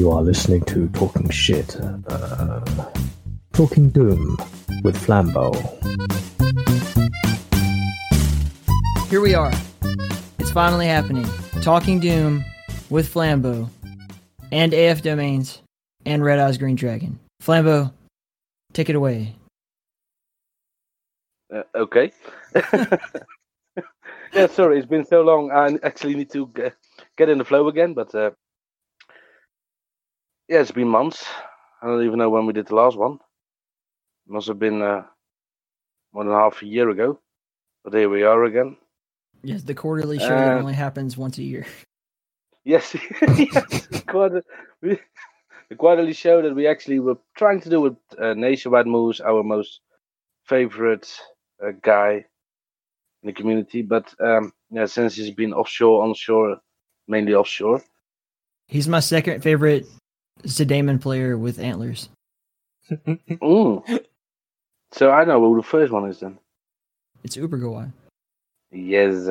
You are listening to Talking Shit, uh, Talking Doom with Flambeau. Here we are. It's finally happening. Talking Doom with Flambeau and AF Domains and Red Eyes Green Dragon. Flambeau, take it away. Uh, okay. yeah, sorry, it's been so long. I actually need to get, get in the flow again, but uh, yeah, it's been months. I don't even know when we did the last one. It Must have been uh, more than half a year ago. But here we are again. Yes, the quarterly show that Uh, only happens once a year. Yes, yes. Quarter, we, the quarterly show that we actually were trying to do with uh, Nationwide Moose, our most favorite uh, guy in the community. But um, yeah, since he's been offshore, onshore, mainly offshore. He's my second favorite ZDaemon player with antlers. Mm. So I know who the first one is then. It's Ubergawai. Yes.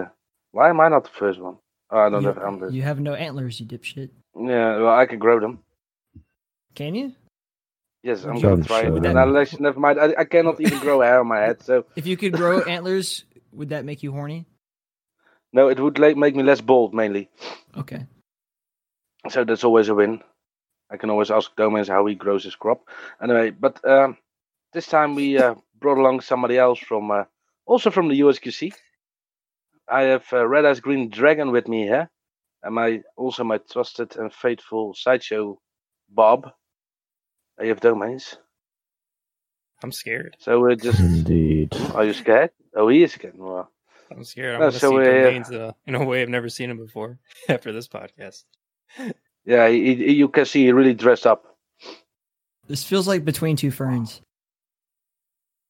Why am I not the first one? Oh, I don't You, have antlers. you have no antlers, you dipshit. Yeah, well, I can grow them. Can you? Yes, I'm gonna try it. And I'll actually, never mind. I, I cannot even grow hair on my head, so If you could grow antlers, would that make you horny? no, it would like, make me less bold mainly. Okay. So that's always a win. I can always ask Domains how he grows his crop. Anyway, but um, this time we uh, brought along somebody else from, uh, also from the USQC. I have uh, Red Eyes Green Dragon with me here, and my also my trusted and faithful sideshow Bob. I have Domains. I'm scared. So we're just. Indeed. Are you scared? Oh, he is scared. Well, I'm scared. I'm No, going to so see domains uh, in a way I've never seen him before after this podcast. Yeah, he, he- you can see he really dressed up. This feels like between two ferns.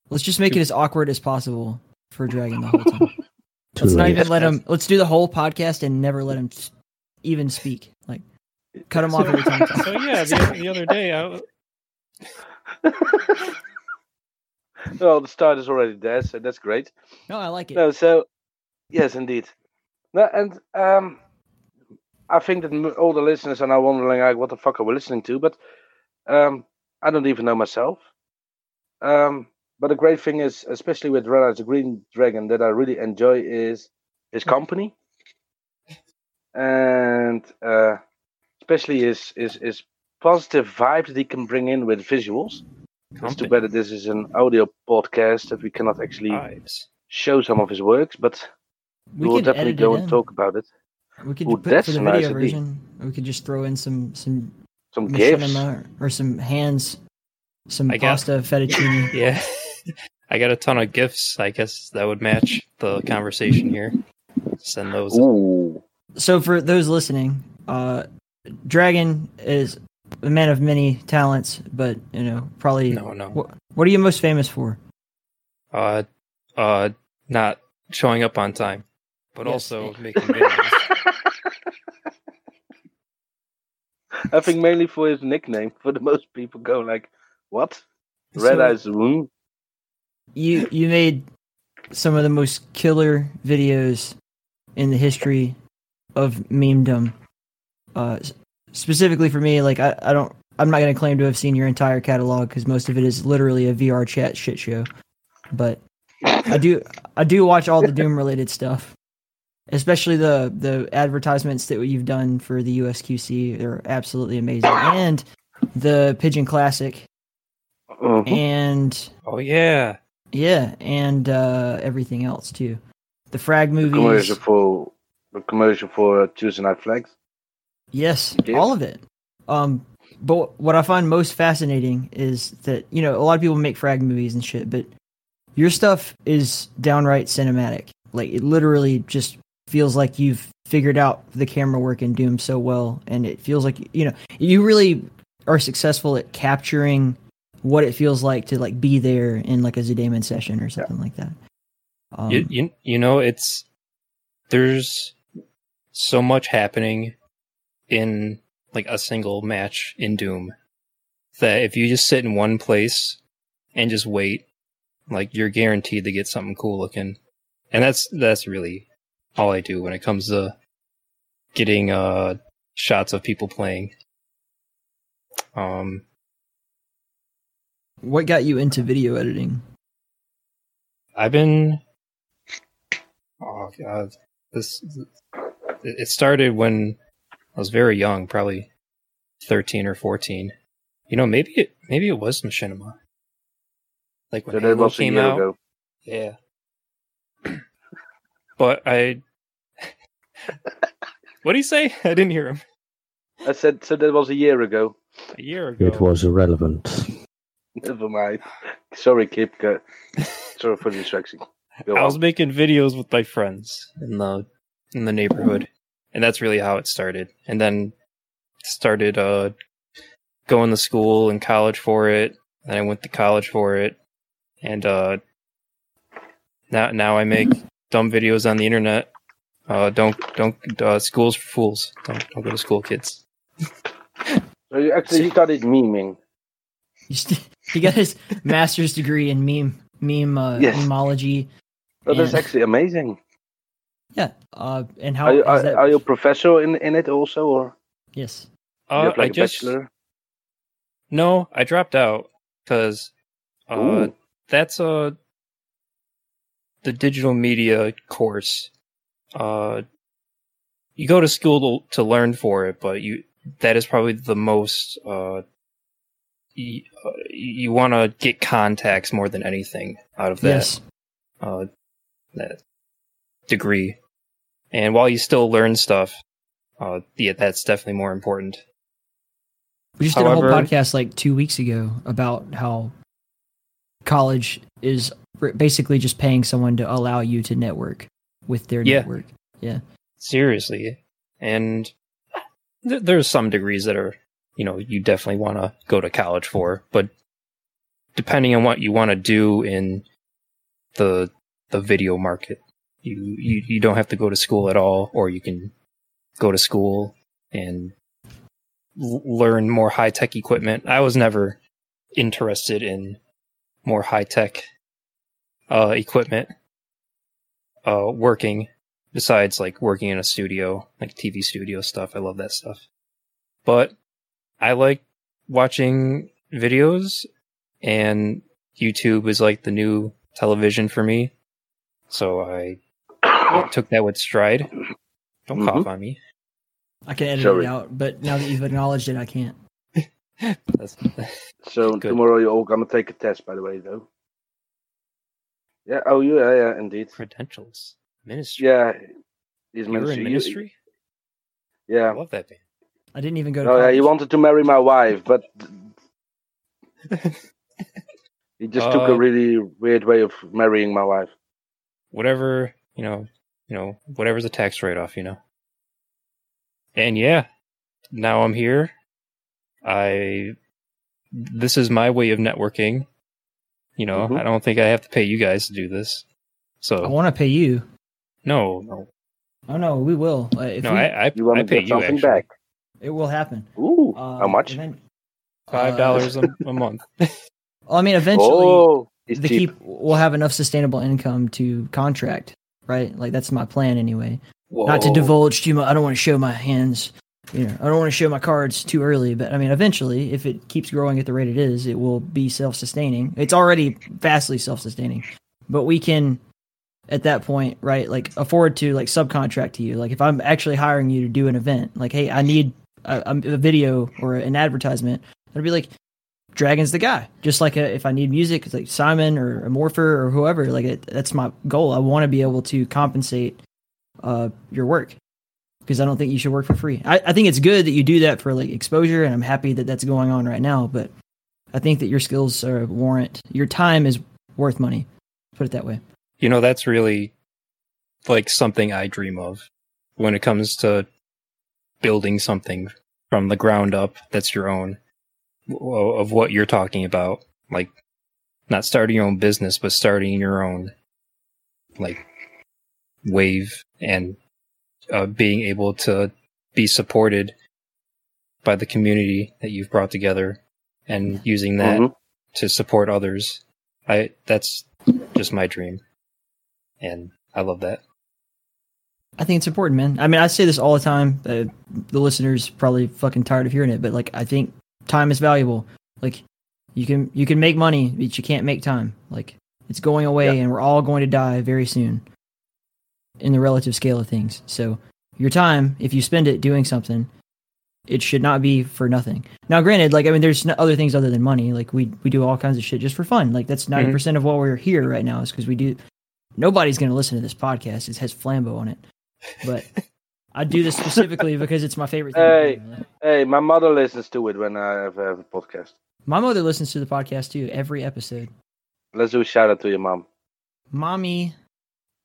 Let's just make it as awkward as possible for Dragon the whole time. Let's not even let him. Let's do the whole podcast and never let him even speak. Like, cut him off every time. So yeah, the, the other day, I, well, the start is already there, so that's great. No, I like it. No, so yes, indeed. No, and um, I think that all the listeners are now wondering like, what the fuck are we listening to? But um, I don't even know myself. Um, but the great thing is, especially with Red Eyes the Green Dragon, that I really enjoy is his company, and uh, especially his his his positive vibe that he can bring in with visuals. It's too bad that this is an audio podcast that we cannot actually vibes. show some of his works, but we we'll definitely go and in. talk about it. We could Ooh, put for the nice video idea. version. We could just throw in some some Some gifts. machinima or some hands, some I got- pasta fettuccine. Yeah, I got a ton of gifts. I guess that would match the conversation here. Send those. Ooh. so for those listening, uh, Dragon is a man of many talents, but you know probably. No, no. What, what are you most famous for? Uh, uh, not showing up on time, but Yes. also making videos. I think mainly for his nickname. For the most people go like, what? Red So- Eyes Wound? you you made some of the most killer videos in the history of memedom. Uh, specifically for me, like I, I don't, I'm not going to claim to have seen your entire catalog because most of it is literally a VR chat shit show. But I do, I do watch all the Doom related stuff, especially the the advertisements that you've done for the USQC. They're absolutely amazing, and the Pigeon Classic, Mhm. and oh yeah, yeah, and uh, everything else too. The frag The movies. commercial for the commercial for uh, Tuesday Night Flags. Yes, Yeah. all of it. Um, but what I find most fascinating is that you know a lot of people make frag movies and shit, but your stuff is downright cinematic. Like it literally just feels like you've figured out the camera work in Doom so well, and it feels like you know you really are successful at capturing what it feels like to like be there in like a ZDaemon session or something like that. Um, you, you you know it's there's so much happening in like a single match in Doom that if you just sit in one place and just wait, like you're guaranteed to get something cool looking. And that's that's really all I do when it comes to getting uh shots of people playing. Um, What got you into video editing? I've been. Oh god, this it it started when I was very young, probably thirteen or fourteen. You know, maybe it maybe it was machinima. Like when So that Halo came out. ago. Yeah. but I. what do you say? I didn't hear him. I said so. That was a year ago. A year ago. It was irrelevant. Never mind. Sorry, Kip. Go. Sorry for the distraction. Go I was on. making videos with my friends in the in the neighborhood, and that's really how it started. And then started uh going to school and college for it. And I went to college for it, and uh now now I make dumb videos on the internet. Uh, don't don't uh, schools for fools. Don't don't go to school, kids. So you actually he started memeing. He, got his master's degree in meme meme uh, Yes. memology. Oh, that's Yeah. actually amazing. Yeah. Uh, and how Are you, is are, that? are you a professor in in it also, or yes. you Uh, have like I a just bachelor? no, I dropped out because uh, Ooh. that's uh the digital media course. Uh, you go to school to, to learn for it, but you that is probably the most uh you, uh, you want to get contacts more than anything out of that Yes. uh that degree. And while you still learn stuff, uh yeah, that's definitely more important. We just did a whole podcast like two weeks ago about how college is basically just paying someone to allow you to network with their Yeah. network. Yeah. Seriously. And th- there's some degrees that are, you know, you definitely want to go to college for, but depending on what you want to do in the the video market, you, you you don't have to go to school at all, or you can go to school and l- learn more high tech equipment. I was never interested in more high tech uh, equipment uh, working besides like working in a studio, like TV studio stuff. I love that stuff. But I like watching videos and YouTube is like the new television for me. So I took that with stride. Don't cough on me. I can edit Sorry. it out, but now that you've acknowledged it, I can't. That's, So Good. tomorrow you're all gonna take a test, by the way, though. Yeah. Oh, yeah, yeah, indeed. credentials. Ministry. Yeah. He's You were ministry. in You- ministry? I love that band. I didn't even go to Oh, yeah. He wanted to marry my wife, but he just took Uh, a really weird way of marrying my wife. whatever you know you know whatever's a tax write-off you know and yeah now i'm here i this is my way of networking you know Mhm. i don't think i have to pay you guys to do this so I want to pay you. no no Oh no, we will. Uh, if no we, i i, You want I to pay get you something actually back? it will happen. Ooh, Uh, how much? event- five uh, dollars a, a month Well, I mean, eventually, oh, the cheap. keep will have enough sustainable income to contract, right? Like that's my plan anyway. Not to divulge too much. I don't want to show my hands. You know, I don't want to show my cards too early. But I mean, eventually, if it keeps growing at the rate it is, it will be self-sustaining. It's already vastly self-sustaining, but we can, at that point, right? Like afford to like subcontract to you. Like if I'm actually hiring you to do an event, like hey, I need a, a video or an advertisement, I'd be like, Dragon's the guy. Just like a, if I need music, it's like Simon or a Morpher or whoever. Like it, that's my goal. I want to be able to compensate uh, your work because I don't think you should work for free. I, I think it's good that you do that for like exposure, and I'm happy that that's going on right now. But I think that your skills are warrant your time is worth money. Put it that way. you know that's really like something i dream of when it comes to building something from the ground up that's your own of what you're talking about like not starting your own business but starting your own like wave and uh, being able to be supported by the community that you've brought together and using that Mhm. to support others i that's just my dream and i love that I think it's important, man. I mean, I say this all the time. Uh, the listeners probably fucking tired of hearing it, but like, I think time is valuable. Like you can you can make money, but you can't make time. Like it's going away, Yeah. and we're all going to die very soon. In the relative scale of things, so your time, if you spend it doing something, it should not be for nothing. Now, granted, like I mean, there's other things other than money. Like we we do all kinds of shit just for fun. Like that's 90 mm-hmm. percent of why we're here right now is because we do. Nobody's going to listen to this podcast. It has Flambeau on it, but I do this specifically because it's my favorite thing. Hey. do. Hey, my mother listens to it when I have a podcast. My mother listens to the podcast too, every episode. Let's do a shout out to your mom. Mommy,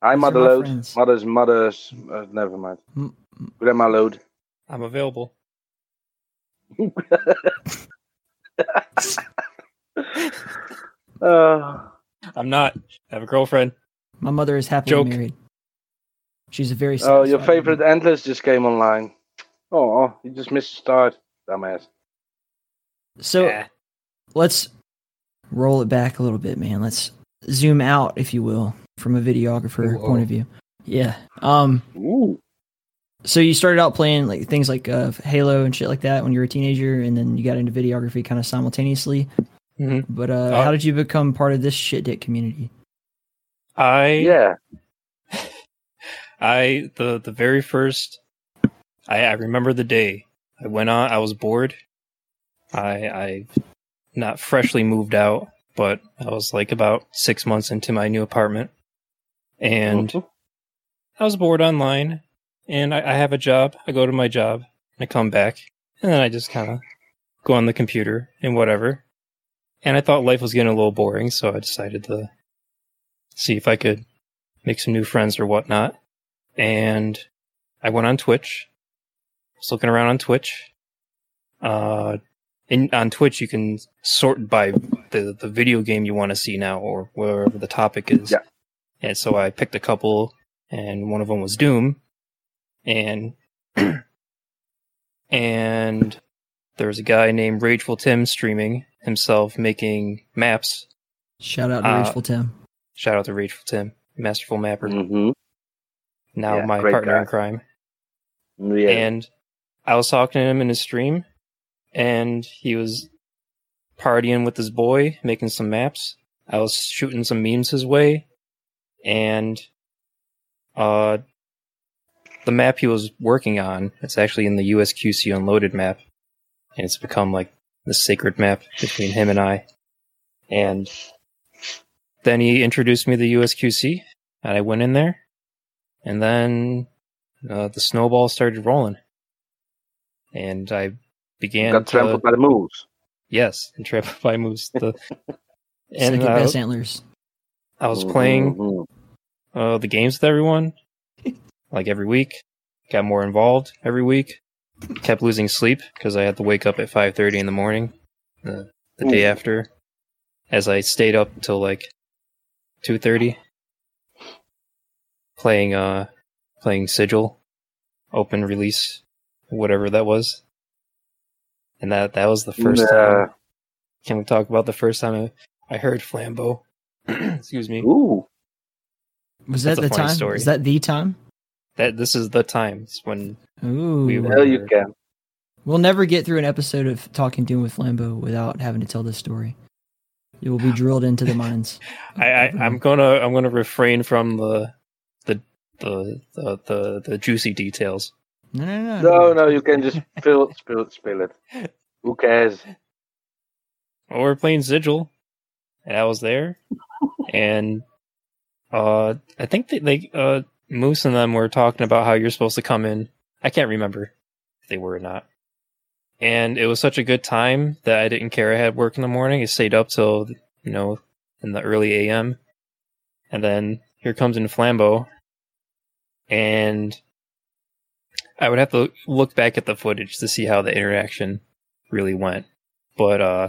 Hi, These are Mother Load. Mother's mother's. Uh, never mind. M- Grandma Load. I'm available. Uh, I'm not. I have a girlfriend. my mother is happily Joke. married. She's a very. oh, your favorite woman. Endless just came online. Oh, you just missed the start, dumbass. So Eh. let's roll it back a little bit, man. Let's zoom out, if you will, from a videographer Whoa. point of view. Yeah. Um. Ooh. So you started out playing like things like uh, Halo and shit like that when you were a teenager, and then you got into videography kind of simultaneously. Mhm. But uh, Uh, how did you become part of this shit dick community? I Yeah. I the the very first I, I remember the day I went on I was bored. I I not freshly moved out, but I was like about six months into my new apartment. And Mhm. I was bored online and I, I have a job. I go to my job and I come back and then I just kinda go on the computer and whatever. And I thought life was getting a little boring, so I decided to see if I could make some new friends or whatnot. And I went on Twitch. I was looking around on Twitch. Uh, in on Twitch, you can sort by the the video game you want to see now, or wherever the topic is. Yeah. And so I picked a couple, and one of them was Doom, and and there was a guy named Rageful Tim streaming himself making maps. Shout out to Uh, Rageful Tim. Shout out to Rageful Tim, masterful mapper. Mm-hmm. now Yeah, my partner guy. in crime. Yeah. And I was talking to him in his stream, and he was partying with his boy, making some maps. I was shooting some memes his way, and uh, the map he was working on, it's actually in the USQC Unloaded map, and it's become like the sacred map between him and I. And then he introduced me to the USQC, and I went in there, and then uh, the snowball started rolling, and I began Got to trampled by the moves. yes, and trampled by moose. The, and Second uh, best antlers. I was playing Mhm. uh, the games with everyone, like every week. Got more involved every week. Kept losing sleep because I had to wake up at five thirty in the morning, the day after, as I stayed up until like two thirty, playing uh playing Sigil, open release, whatever that was. And that that was the first Yeah. time. Can we talk about the first time I, I heard Flambeau? Excuse me. Ooh. Was that that's the time? story. Is that the time? That this is the times when Ooh. We were- Hell, you can. We'll never get through an episode of Talking Doom with Flambeau without having to tell this story. It will be drilled into the minds. I, I I'm gonna I'm gonna refrain from the the the the the, the juicy details. No, no, no. No, no, you can just spill, spill, spill it. Who cares? Well, we we're playing Sigil, and I was there, and uh, I think that they uh Moose and them were talking about how you're supposed to come in. I can't remember if they were or not. And it was such a good time that I didn't care I had work in the morning. I stayed up till you know in the early AM, and then here comes in Flambeau, and I would have to look back at the footage to see how the interaction really went. But uh,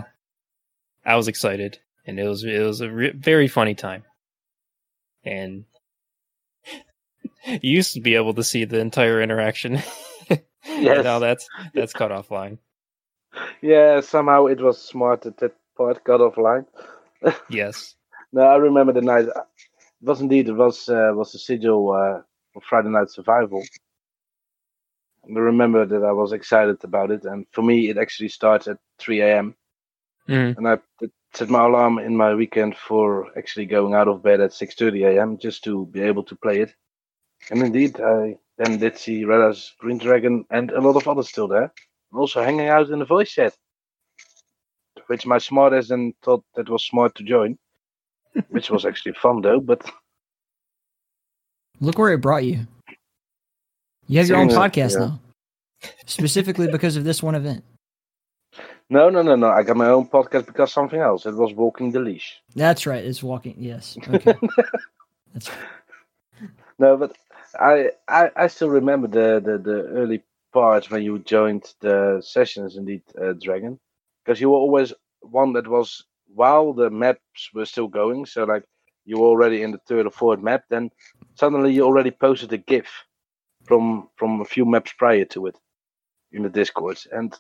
I was excited, and it was it was a re- very funny time. And you used to be able to see the entire interaction. Yes. now that's that's cut offline. Yeah, somehow it was smart that that part got offline. Yes. No, I remember the night. It was indeed, it was, uh, was the sigil uh, of Friday Night Survival. I remember that I was excited about it, and for me, it actually starts at 3 a.m. Mhm. and I set my alarm in my weekend for actually going out of bed at 6:30 a.m. just to be able to play it. And indeed, I then did see Red Eyes Green Dragon and a lot of others still there, also hanging out in the voice chat, which my smartass then thought that was smart to join, which was actually fun though. But Look where it brought you. You have your own podcast yeah. now, specifically because of this one event. No, no, no, no. I got my own podcast because something else. It was Walking the Leash. That's right. It's walking. Yes. Okay. That's right. No, but I, I I still remember the, the, the early parts when you joined the sessions, indeed, uh, Dragon, because you were always one that was while the maps were still going. So like you were already in the third or fourth map, then suddenly you already posted a GIF from from a few maps prior to it in the Discord, and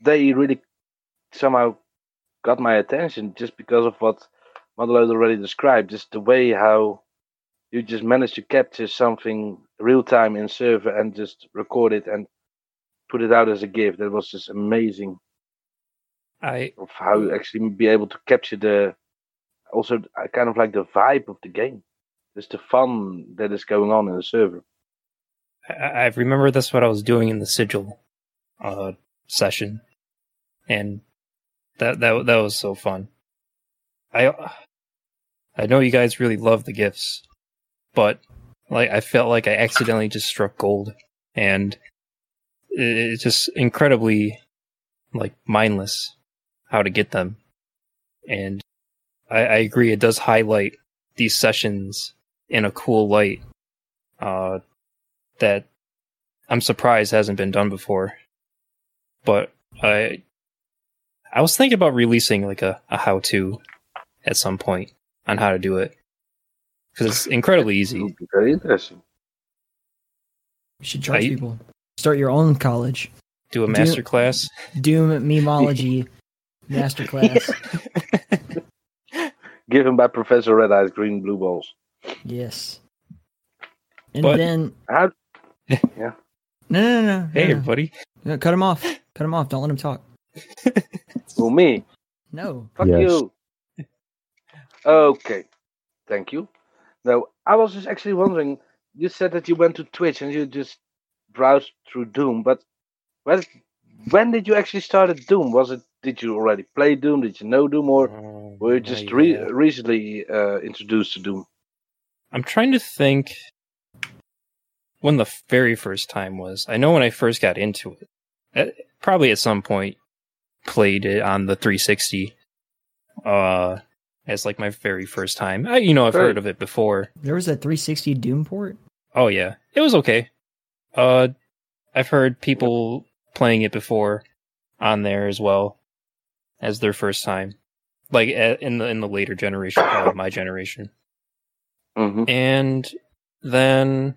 they really somehow got my attention just because of what Madeloid already described, just the way how you just managed to capture something real time in server and just record it and put it out as a GIF. That was just amazing I of how you actually be able to capture the also uh, kind of like the vibe of the game. Just the fun that is going on in the server. I, I remember that's what I was doing in the sigil uh, session, and that that that was so fun. I I know you guys really love the gifts, but like I felt like I accidentally just struck gold, and it's just incredibly like mindless how to get them. And I, I agree, it does highlight these sessions in a cool light. Uh, that I'm surprised hasn't been done before. But I I was thinking about releasing like a, a how to at some point on how to do it. Because it's incredibly easy. very interesting. you should charge I- people. Start your own college. Do a Do- master class. Doom memology masterclass. Given by Professor Red Eyes Green Blue Balls. Yes. And But- then How no, no, no, no, Hey no, everybody. no. Cut him off. Cut him off. Don't let him talk. For me? No. Fuck Yes. you. Okay. Thank you. Now, I was just actually wondering, you said that you went to Twitch and you just browsed through Doom, but when, when did you actually start at Doom? Was it, did you already play Doom? Did you know Doom? Or were you just re- recently uh, introduced to Doom? I'm trying to think when the very first time was. I know when I first got into it. Probably at some point played it on the 360 uh as like my very first time. I, you know, I've Right. heard of it before. There was a 360 Doom port. Oh yeah, it was okay. Uh, I've heard people playing it before on there as well as their first time, like in the in the later generation, part of my generation. Mm-hmm. And then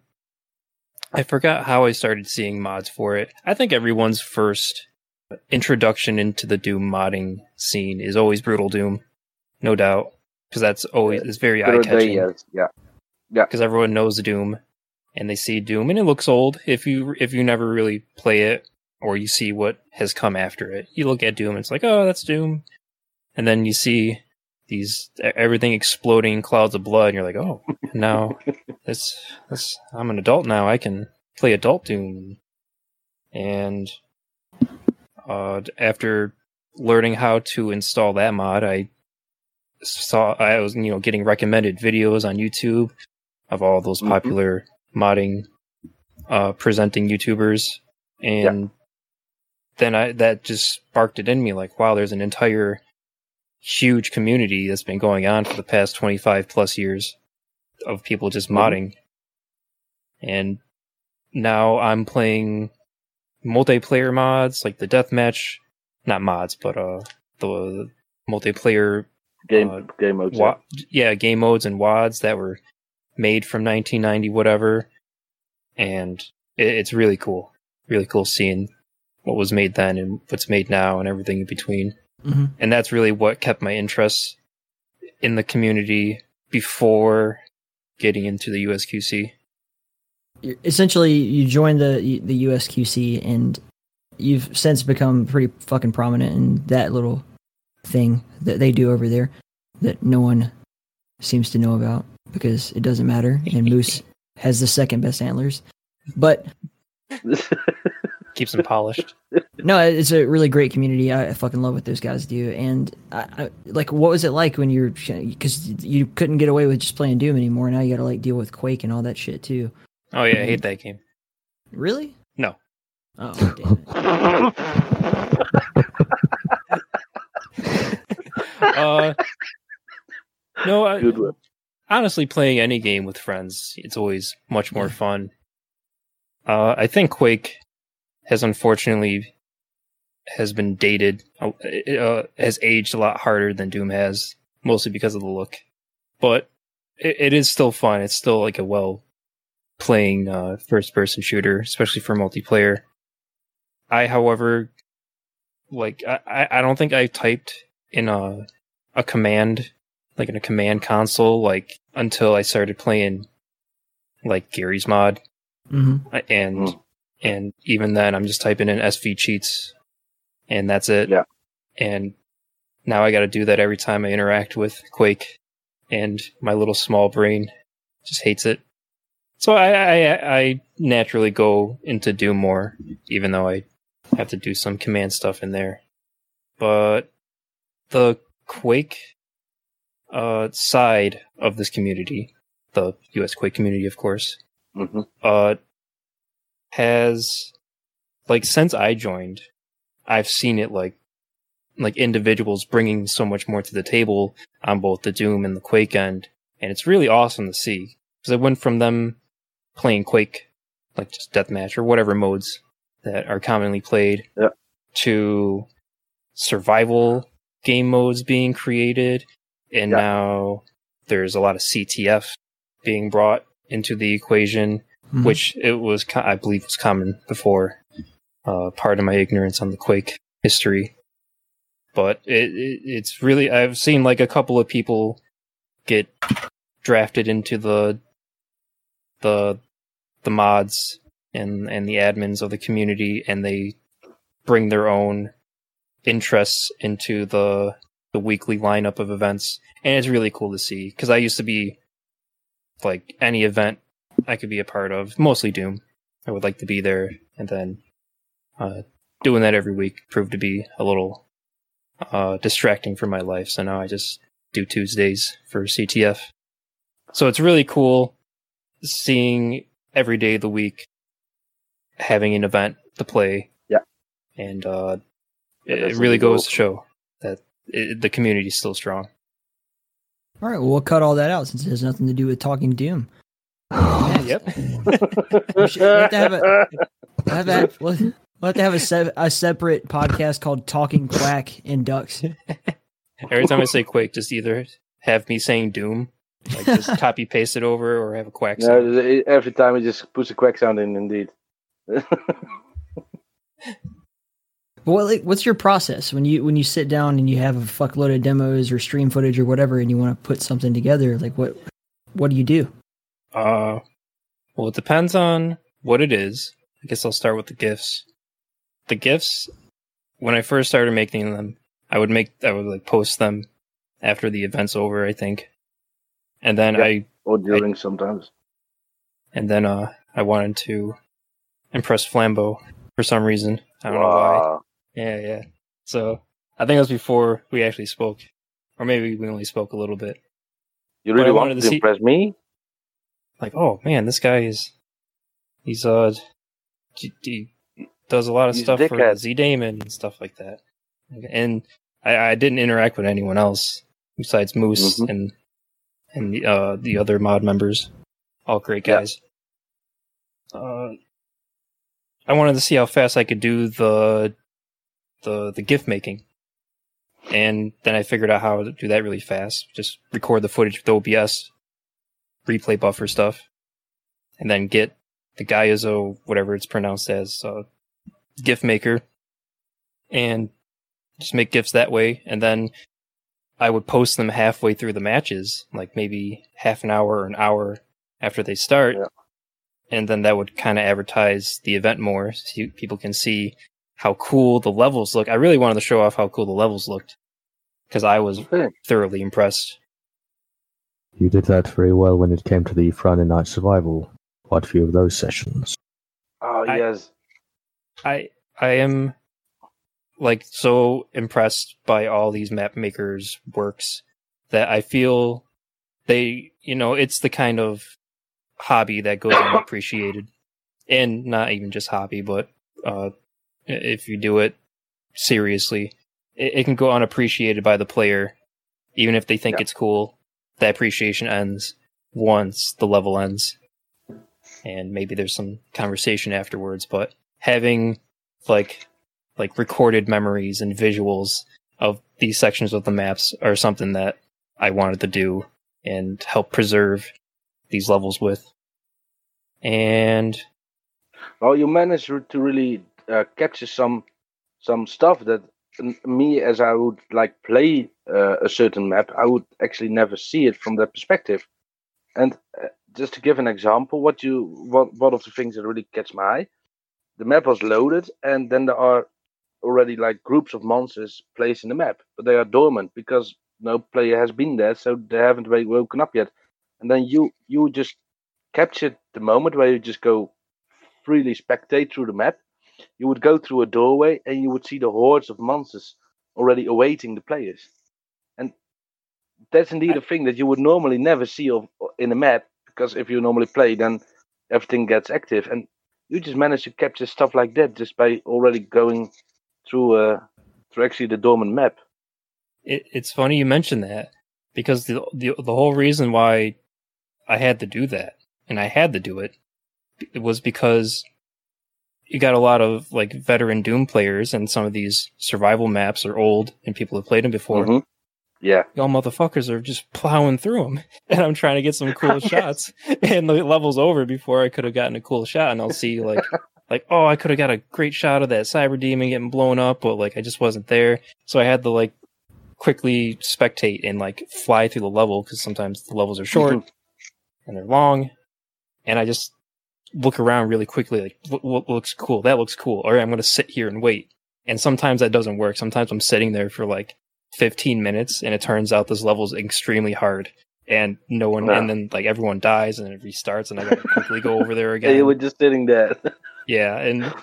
I forgot how I started seeing mods for it. I think everyone's first introduction into the Doom modding scene is always Brutal Doom, no doubt, because that's always it's very eye catching yes. Yeah. because everyone knows Doom and they see Doom and it looks old if you if you never really play it or you see what has come after it. You look at Doom and it's like, "Oh, that's Doom." And then you see these everything exploding clouds of blood and you're like, "Oh, now this this I'm an adult now. I can play adult Doom." And uh after learning how to install that mod, I saw I was you know getting recommended videos on YouTube of all those Mhm. popular modding uh presenting YouTubers and then I that just sparked it in me like wow there's an entire huge community that's been going on for the past 25 plus years of people just Mhm. modding and now I'm playing multiplayer mods like the deathmatch not mods but uh the multiplayer Game Uh, game mode. wa- yeah, game modes and wads that were made from 1990, whatever. And it, it's really cool. Really cool seeing what was made then and what's made now and everything in between. hmm And that's really what kept my interest in the community before getting into the USQC. Essentially you joined the the USQC and you've since become pretty fucking prominent in that little thing that they do over there that no one seems to know about because it doesn't matter and Moose has the second best antlers. But Keeps them polished. no, it's a really great community. I, I fucking love what those guys do. And I, I, like, what was it like when you're because you couldn't get away with just playing Doom anymore? Now you got to like deal with Quake and all that shit too. Oh yeah, I hate that game. Really? No. Oh damn it. Uh, no, I, Good one. honestly, playing any game with friends, it's always much more fun. Uh, I think Quake has unfortunately has been dated, uh, it, uh, has aged a lot harder than Doom has, mostly because of the look. But it, it is still fun. It's still like a well playing uh, first person shooter, especially for multiplayer. I, however, like I, I I don't think I typed in a a command like in a command console like until I started playing like Garry's Mod hmm and Mm. and even then I'm just typing in SV cheats and that's it. Yeah. And now I got to do that every time I interact with Quake and my little small brain just hates it. So I I, I naturally go into Doom more even though I have to do some command stuff in there. But the Quake uh side of this community, the US Quake community of course, hmm uh has like since I joined, I've seen it like like individuals bringing so much more to the table on both the Doom and the Quake end, and it's really awesome to see because I went from them playing Quake, like just deathmatch or whatever modes that are commonly played, Yeah. to survival game modes being created, and Yeah. now there's a lot of CTF being brought into the equation Mhm. which it was, I believe, was common before. Uh, part of my ignorance on the Quake history, but it, it it's really I've seen like a couple of people get drafted into the the the mods and and the admins of the community, and they bring their own interests into the the weekly lineup of events, and it's really cool to see because I used to be like any event I could be a part of, mostly Doom. I would like to be there, and then uh, doing that every week proved to be a little uh, distracting for my life. So now I just do Tuesdays for CTF. So it's really cool seeing every day of the week having an event to play. Yeah. and uh, it, it really goes to show that it, the community is still strong. All right, well, we'll cut all that out since it has nothing to do with talking Doom. Yep. We should- we have to have a- We'll have to have, we'll, we'll have, to have a, se- a separate podcast called Talking Quack and Ducks. Every time I say Quake, just either have me saying Doom, like just copy paste it over, or have a quack sound. No, it- every time he just puts a quack sound in, indeed. But like, what's your process when you when you sit down and you have a fuckload of demos or stream footage or whatever, and you want to put something together? Like what what do you do? Uh, well, it depends on what it is. I guess I'll start with the gifts. The gifts, when I first started making them, I would make, I would like post them after the event's over, I think. And then Yeah. I, or during sometimes. and then, uh, I wanted to impress Flambeau for some reason. I don't know why. Yeah, yeah. So I think it was before we actually spoke, or maybe we only spoke a little bit. You really wanted wanted to to see- impress me? like, oh man, this guy is he's uh he, does a lot of He's stuff for. ZDaemon and stuff like that. And I, I didn't interact with anyone else besides Moose Mhm. and and the, uh, the other mod members, all great Yeah. guys. Uh, I wanted to see how fast I could do the the the gift making, and then I figured out how to do that really fast. Just record the footage with OBS, replay buffer stuff, and then get the Gyazo, whatever it's pronounced as, uh, gift maker, and just make gifts that way. And then I would post them halfway through the matches, like maybe half an hour or an hour after they start. Yeah. and then that would kind of advertise the event more, so you, people can see how cool the levels look. I really wanted to show off how cool the levels looked because I was thoroughly impressed. You did that very well when it came to the Friday Night Survival. Quite a few of those sessions. Oh I- yes. I I am like so impressed by all these map makers' works that I feel they you know it's the kind of hobby that goes unappreciated, and not even just hobby, but uh, if you do it seriously, it, it can go unappreciated by the player, even if they think Yeah. it's cool. That appreciation ends once the level ends, and maybe there's some conversation afterwards. But having like like recorded memories and visuals of these sections of the maps are something that I wanted to do and help preserve these levels with. And Well, you managed to really uh, capture some some stuff that me, as I would like play uh, a certain map, I would actually never see it from that perspective. And uh, just to give an example, what you what one of the things that really catch my eye, the map was loaded, and then there are already like groups of monsters placed in the map, but they are dormant because no player has been there, so they haven't really woken up yet. And then you you just captured the moment where you just go freely spectate through the map, you would go through a doorway and you would see the hordes of monsters already awaiting the players. And that's indeed a thing that you would normally never see of, in a map because if you normally play, then everything gets active. And you just manage to capture stuff like that just by already going through uh, through actually the dormant map. it, it's funny you mentioned that because the, the the whole reason why I had to do that and I had to do it it was because you got a lot of like veteran Doom players and some of these survival maps are old and people have played them before. Mhm. Yeah, Y'all motherfuckers are just plowing through them, and I'm trying to get some cool shots, and the level's over before I could have gotten a cool shot, and I'll see like, like, oh, I could have got a great shot of that cyber demon getting blown up, but like I just wasn't there, so I had to like quickly spectate and like fly through the level because sometimes the levels are short Mhm. and they're long, and I just look around really quickly, like what, what looks cool, that looks cool, or I'm gonna sit here and wait, and sometimes that doesn't work. Sometimes I'm sitting there for like 15 minutes and it turns out this level is extremely hard and no one Yeah. and then like everyone dies and it restarts and i gotta quickly go over there yeah, again you were just sitting there. yeah and,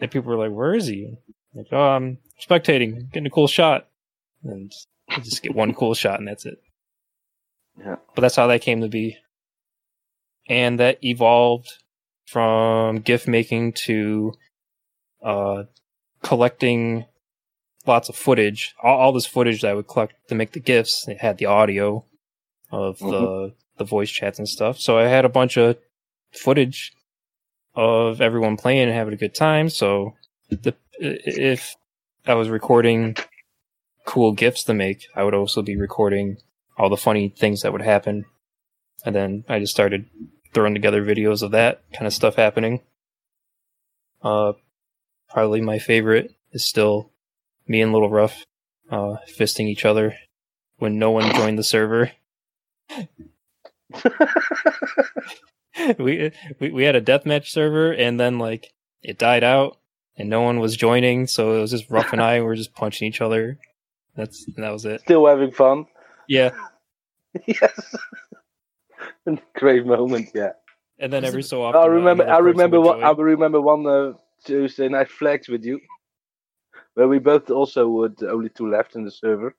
and people were like where is he like oh i'm spectating getting a cool shot and just get one cool shot and that's it Yeah. but that's how that came to be and that evolved from gift making to uh collecting lots of footage. All, all this footage that I would collect to make the gifts. It had the audio of the the voice chats and stuff. So I had a bunch of footage of everyone playing and having a good time. So the, if I was recording cool gifts to make, I would also be recording all the funny things that would happen. And then I just started throwing together videos of that kind of stuff happening. Uh, probably my favorite is still me and Little Rough uh, fisting each other when no one joined the server. we, we we had a deathmatch server and then like it died out and no one was joining, so it was just Rough and I were just punching each other. That's that was it. Still having fun. Yeah, yes. Great moment. Yeah. and then every so often I uh, remember. I remember. One, I remember one uh, Tuesday night flags with you, where we both also were the only two left in the server,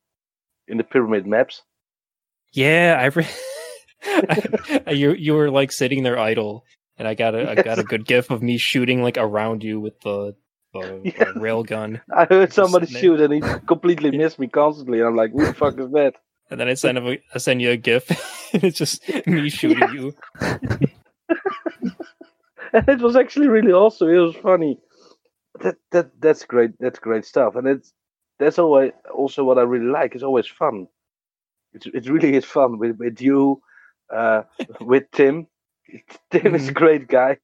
in the pyramid maps. Yeah, I, re- you you were like sitting there idle, and I got a I got a good gif of me shooting like around you with the the Yeah. rail gun, I heard Just somebody shoot, and he completely missed me constantly. And I'm like, "Who the fuck is that?" and then I send him a, I send you a gif, it's just me shooting you. and it was actually really awesome. It was funny. That that that's great. That's great stuff, and it's that's always also what I really like. It's always fun. It's it really is fun with with you, uh, with Tim. Tim is a Mhm. great guy,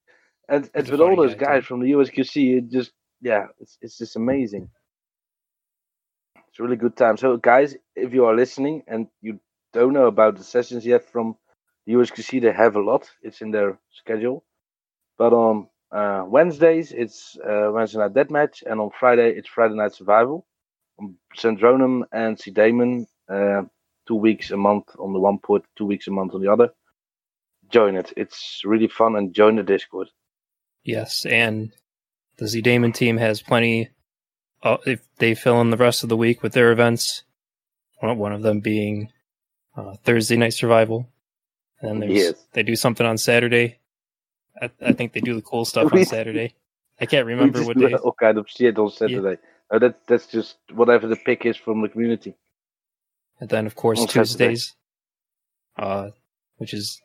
and and with all those guy, guys Tim. from the USQC, it just yeah, it's it's just amazing. It's a really good time. So guys, if you are listening and you don't know about the sessions yet from the USQC, they have a lot. It's in their schedule But on uh, Wednesdays it's uh, Wednesday Night Deathmatch, and on Friday it's Friday Night Survival. On Zandronum and ZDaemon, uh, two weeks a month on the one port, two weeks a month on the other. Join it; it's really fun, and join the Discord. Yes, and the ZDaemon team has plenty. Uh, if they fill in the rest of the week with their events, one of them being uh, Thursday Night Survival, and then there's Yes. they do something on Saturday. I, I think they do the cool stuff on Saturday. I can't remember what day. all kind of shit on Saturday. Uh, that that's just whatever the pick is from the community. And then, of course, Tuesdays, uh, which is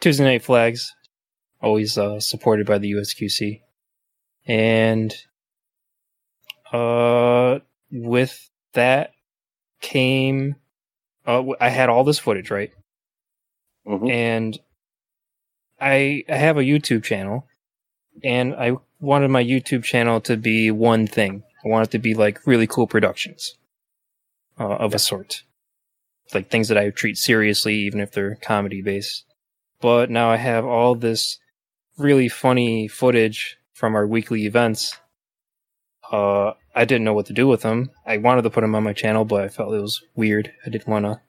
Tuesday Night Flags, always uh, supported by the USQC. And uh, with that came, uh, I had all this footage, right? hmm and I I have a YouTube channel, and I wanted my YouTube channel to be one thing. I want it to be like really cool productions uh, of a sort, like things that I treat seriously, even if they're comedy based. But now I have all this really funny footage from our weekly events. Uh, I didn't know what to do with them. I wanted to put them on my channel, but I felt it was weird. I didn't want to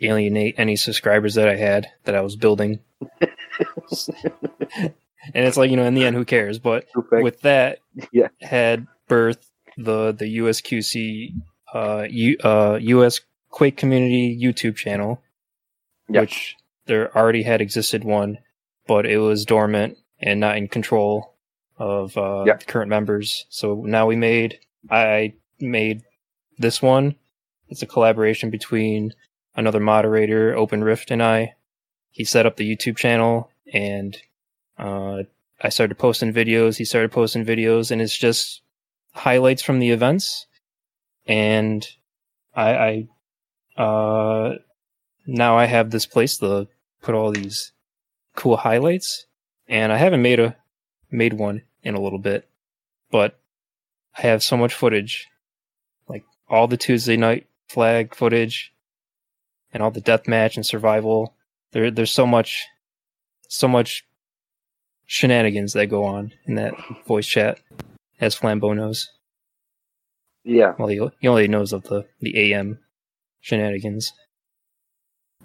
alienate any subscribers that I had that I was building. and it's like, you know, in the end, who cares? But with that, Yeah. had birth the the USQC uh, U, uh, US Quake Community YouTube channel, Yeah. which there already had existed one, but it was dormant and not in control of uh, Yeah. current members. So now we made I made this one. It's a collaboration between another moderator, Open Rift, and I. He set up the YouTube channel, and uh, I started posting videos. He started posting videos, and it's just highlights from the events. And I, I uh, now I have this place to put all these cool highlights, and I haven't made a made one in a little bit, but I have so much footage, like all the Tuesday night flag footage, and all the deathmatch and survival. There, there's so much, so much shenanigans that go on in that voice chat, as Flambeau knows. Yeah. Well, he, he only knows of the the AM shenanigans.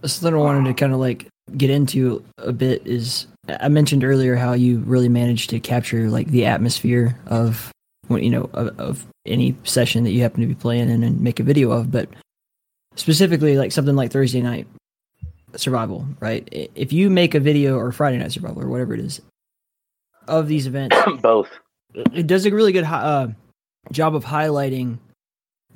Something I wanted to kind of like get into a bit is I mentioned earlier how you really managed to capture like the atmosphere of when you know of, of any session that you happen to be playing in and make a video of, but specifically like something like Thursday night survival, right? If you make a video or Friday night survival or whatever it is of these events, Both. it does a really good uh, job of highlighting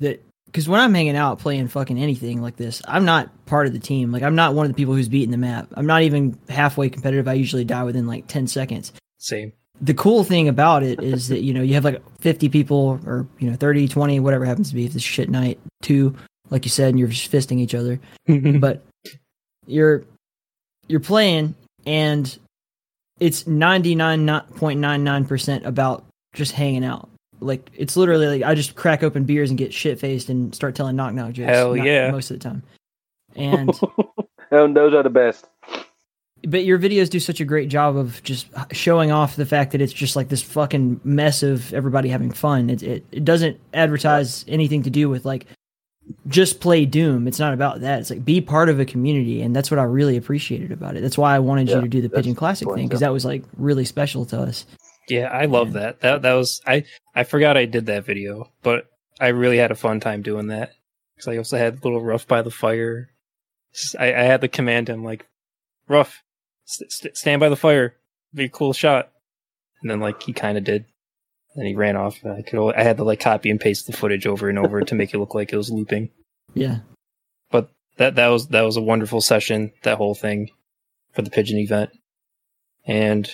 that because when I'm hanging out playing fucking anything like this, I'm not part of the team. Like I'm not one of the people who's beating the map. I'm not even halfway competitive. I usually die within like 10 seconds. Same. The cool thing about it is that you know you have like 50 people or you know 30, 20, whatever happens to be. If it's shit night, two, like you said, and you're just fisting each other but you're you're playing and it's 99.99% about just hanging out like it's literally like i just crack open beers and get shit faced and start telling knock knock jokes Hell not- yeah. most of the time and and those are the best. but your videos do such a great job of just showing off the fact that it's just like this fucking mess of everybody having fun. It it, it doesn't advertise anything to do with like just play Doom. It's not about that. It's like be part of a community, and that's what I really appreciated about it. That's why I wanted you to do the Pigeon Classic thing because that was like really special to us. Yeah, I love that. That that was I I forgot I did that video, but I really had a fun time doing that. Cuz I also had little rough by the fire. I, I had to command him like, rough, st- st- stand by the fire, be a cool shot, and then like he kind of did. Then he ran off. and I could only- I had to like copy and paste the footage over and over to make it look like it was looping. Yeah, But that that was that was a wonderful session. That whole thing for the pigeon event, and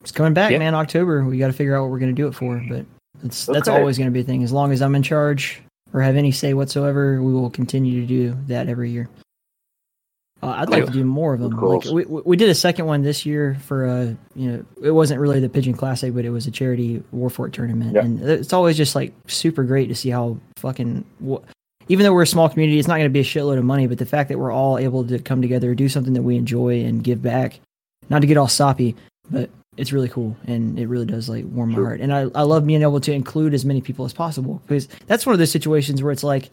it's coming back, Yeah. man. October. We got to figure out what we're gonna do it for, but that's that's always gonna be a thing. As long as I'm in charge or have any say whatsoever, we will continue to do that every year. Uh, I'd like to do more of them. Of like we we we did a second one this year for a you know it wasn't really the Pigeon Classic, but it was a charity Warfort tournament, Yeah. and it's always just like super great to see how fucking. wh- Even though we're a small community, it's not going to be a shitload of money, but the fact that we're all able to come together, do something that we enjoy, and give back, not to get all soppy, but it's really cool and it really does like warm my heart. And I, I love being able to include as many people as possible because that's one of those situations where it's like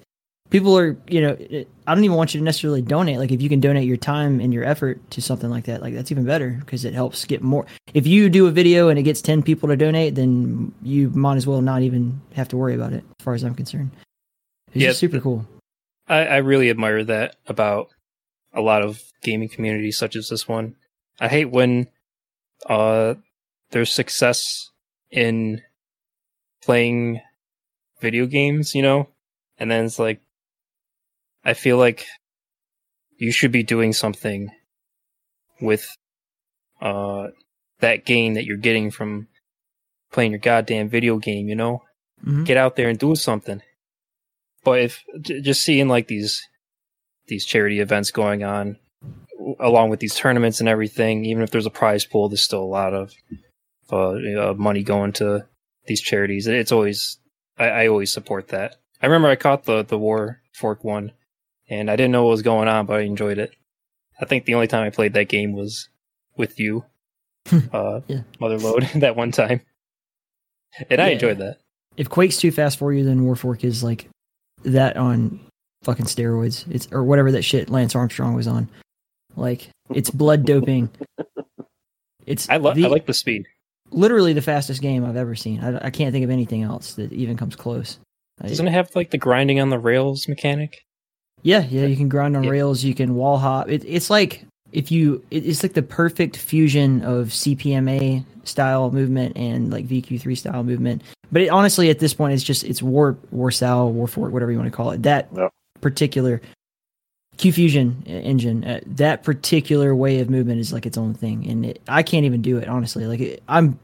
people are, you know, it, I don't even want you to necessarily donate. Like if you can donate your time and your effort to something like that, like that's even better because it helps get more. If you do a video and it gets 10 people to donate, then you might as well not even have to worry about it as far as I'm concerned. It's Yeah. just super cool. I, I really admire that about a lot of gaming communities such as this one. I hate when uh there's success in playing video games, you know, and then it's like I feel like you should be doing something with uh that gain that you're getting from playing your goddamn video game, you know? Mhm. get out there and do something. But if just seeing like these these charity events going on, along with these tournaments and everything, even if there's a prize pool, there's still a lot of uh, uh, money going to these charities. It's always I, I always support that. I remember I caught the the War Fork one, and I didn't know what was going on, but I enjoyed it. I think the only time I played that game was with you, uh, Yeah. Motherload, that one time, and I Yeah. enjoyed that. if Quake's too fast for you, then Warfork is like that on fucking steroids. It's or whatever that shit Lance Armstrong was on. Like it's blood doping. It's I, lo- the- I like the speed. literally the fastest game I've ever seen. I, I can't think of anything else that even comes close. Doesn't it have like the grinding on the rails mechanic? yeah, yeah, you can grind on Yeah. rails. You can wall hop. It, it's like if you, it, it's like the perfect fusion of CPMA style movement and like VQ3 style movement. But it, honestly, at this point, it's just it's war war style, Warfork, whatever you want to call it. That Yeah. particular Qfusion engine, uh, that particular way of movement is like its own thing, and it, I can't even do it honestly. Like it, I'm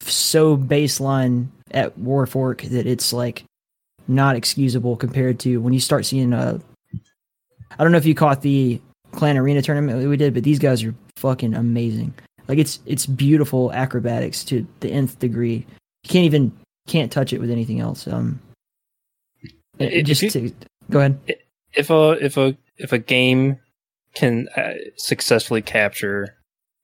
so baseline at Warfork that it's like not excusable compared to when you start seeing uh I don't know if you caught the Clan Arena tournament that we did, but these guys are fucking amazing. Like it's it's beautiful acrobatics to the nth degree. You can't even can't touch it with anything else. Um, it, it just you- to, go ahead. If a if a if a game can uh, successfully capture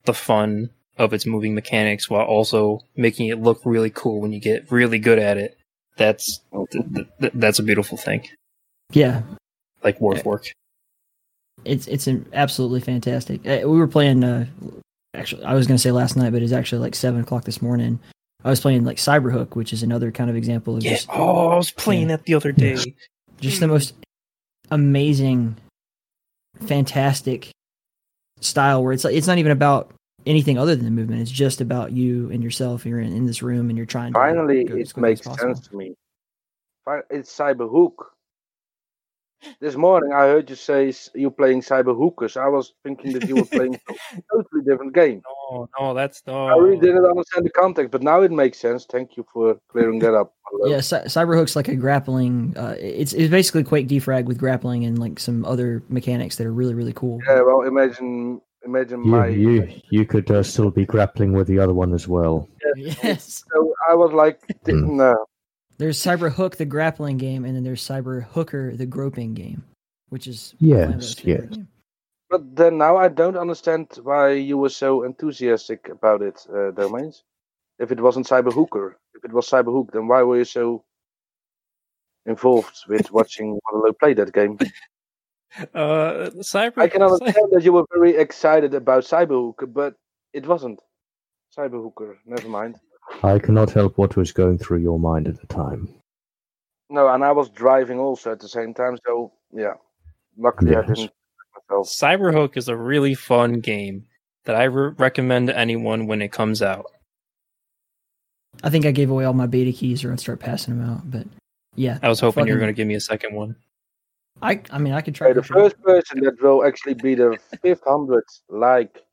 the fun of its moving mechanics while also making it look really cool when you get really good at it, that's th- th- th- that's a beautiful thing. Yeah, Like Warfork. it's it's an absolutely fantastic. Uh, we were playing. Uh, actually, I was gonna say last night, but it's actually like seven o'clock this morning. I was playing like Cyberhook, which is another kind of example of Yeah. just Oh, I was playing that the other day. just the most amazing, fantastic style where it's like it's not even about anything other than the movement. It's just about you and yourself. You're in, in this room and you're trying to Finally, go as it makes sense to me. It's Cyberhook. This morning, I heard you say you're playing Cyber Hookers. I was thinking that you were playing a totally different game. No, no, that's no. I really didn't understand the context, but now it makes sense. Thank you for clearing that up. Yeah, Cy- Cyberhook's like a grappling. Uh, it's it's basically Quake defrag with grappling and like some other mechanics that are really really cool. Yeah, well, imagine, imagine You, my. you, you could uh, still be grappling with the other one as well. Yes. So I was like, Hmm. no. There's Cyberhook, the grappling game, and then there's Cyber Hooker, the groping game, which is Yes, yes. game. But then now I don't understand why you were so enthusiastic about it, uh, Domains. If it wasn't Cyberhooker, if it was Cyberhook, then why were you so involved with watching Waterloo play that game? Uh, Cyber. I can understand that you were very excited about Cyberhooker, but it wasn't Cyberhooker. Never mind. I cannot help what was going through your mind at the time. No, and I was driving also at the same time, so yeah. Luckily, I didn't. Myself. Cyberhook is a really fun game that I re- recommend to anyone when it comes out. I think I gave away all my beta keys or I'd start passing them out. But yeah, I was hoping you were going to give me a second one. I I mean I could try. Okay, the for sure. first person that will actually be the 500th like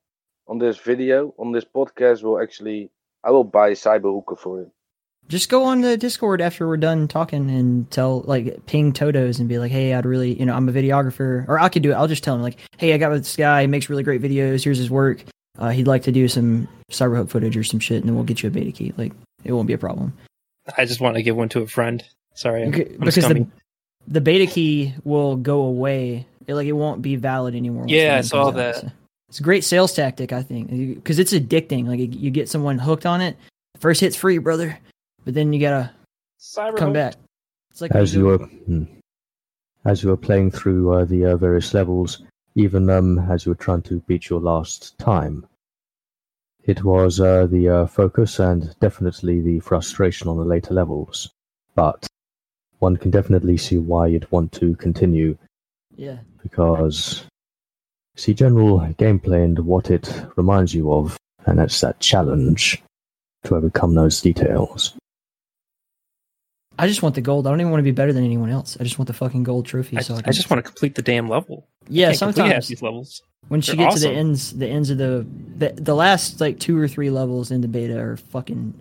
on this video, on this podcast, will actually, I will buy Cyberhooker for him. Just go on the Discord after we're done talking and tell like ping Totos and be like, hey, I'd really you know I'm a videographer, or I could do it. I'll just tell him like, hey, I got with this guy, he makes really great videos. Here's his work. Uh, he'd like to do some Cyberhook footage or some shit, and then we'll get you a beta key. Like it won't be a problem. I just want to give one to a friend. Sorry, I'm, I'm because the scummy. the beta key will go away. It, like it won't be valid anymore. Yeah, I saw comes out, that. so- It's a great sales tactic, I think, because it's addicting. Like you- you get someone hooked on it. First hit's free, brother, but then you gotta Cyber come back. It's like as you go- were hmm, as you were playing through uh, the uh, various levels, even um, as you were trying to beat your last time, it was uh, the uh, focus and definitely the frustration on the later levels. But one can definitely see why you'd want to continue yeah. because see general gameplay and what it reminds you of, and that's that challenge to overcome those details. I just want the gold. I don't even want to be better than anyone else. I just want the fucking gold trophy. I, so I, I just want to complete the damn level. yeah. Can't complete half Sometimes these levels. once you they're get to the ends, the ends of the, the the last like two or three levels in the beta are fucking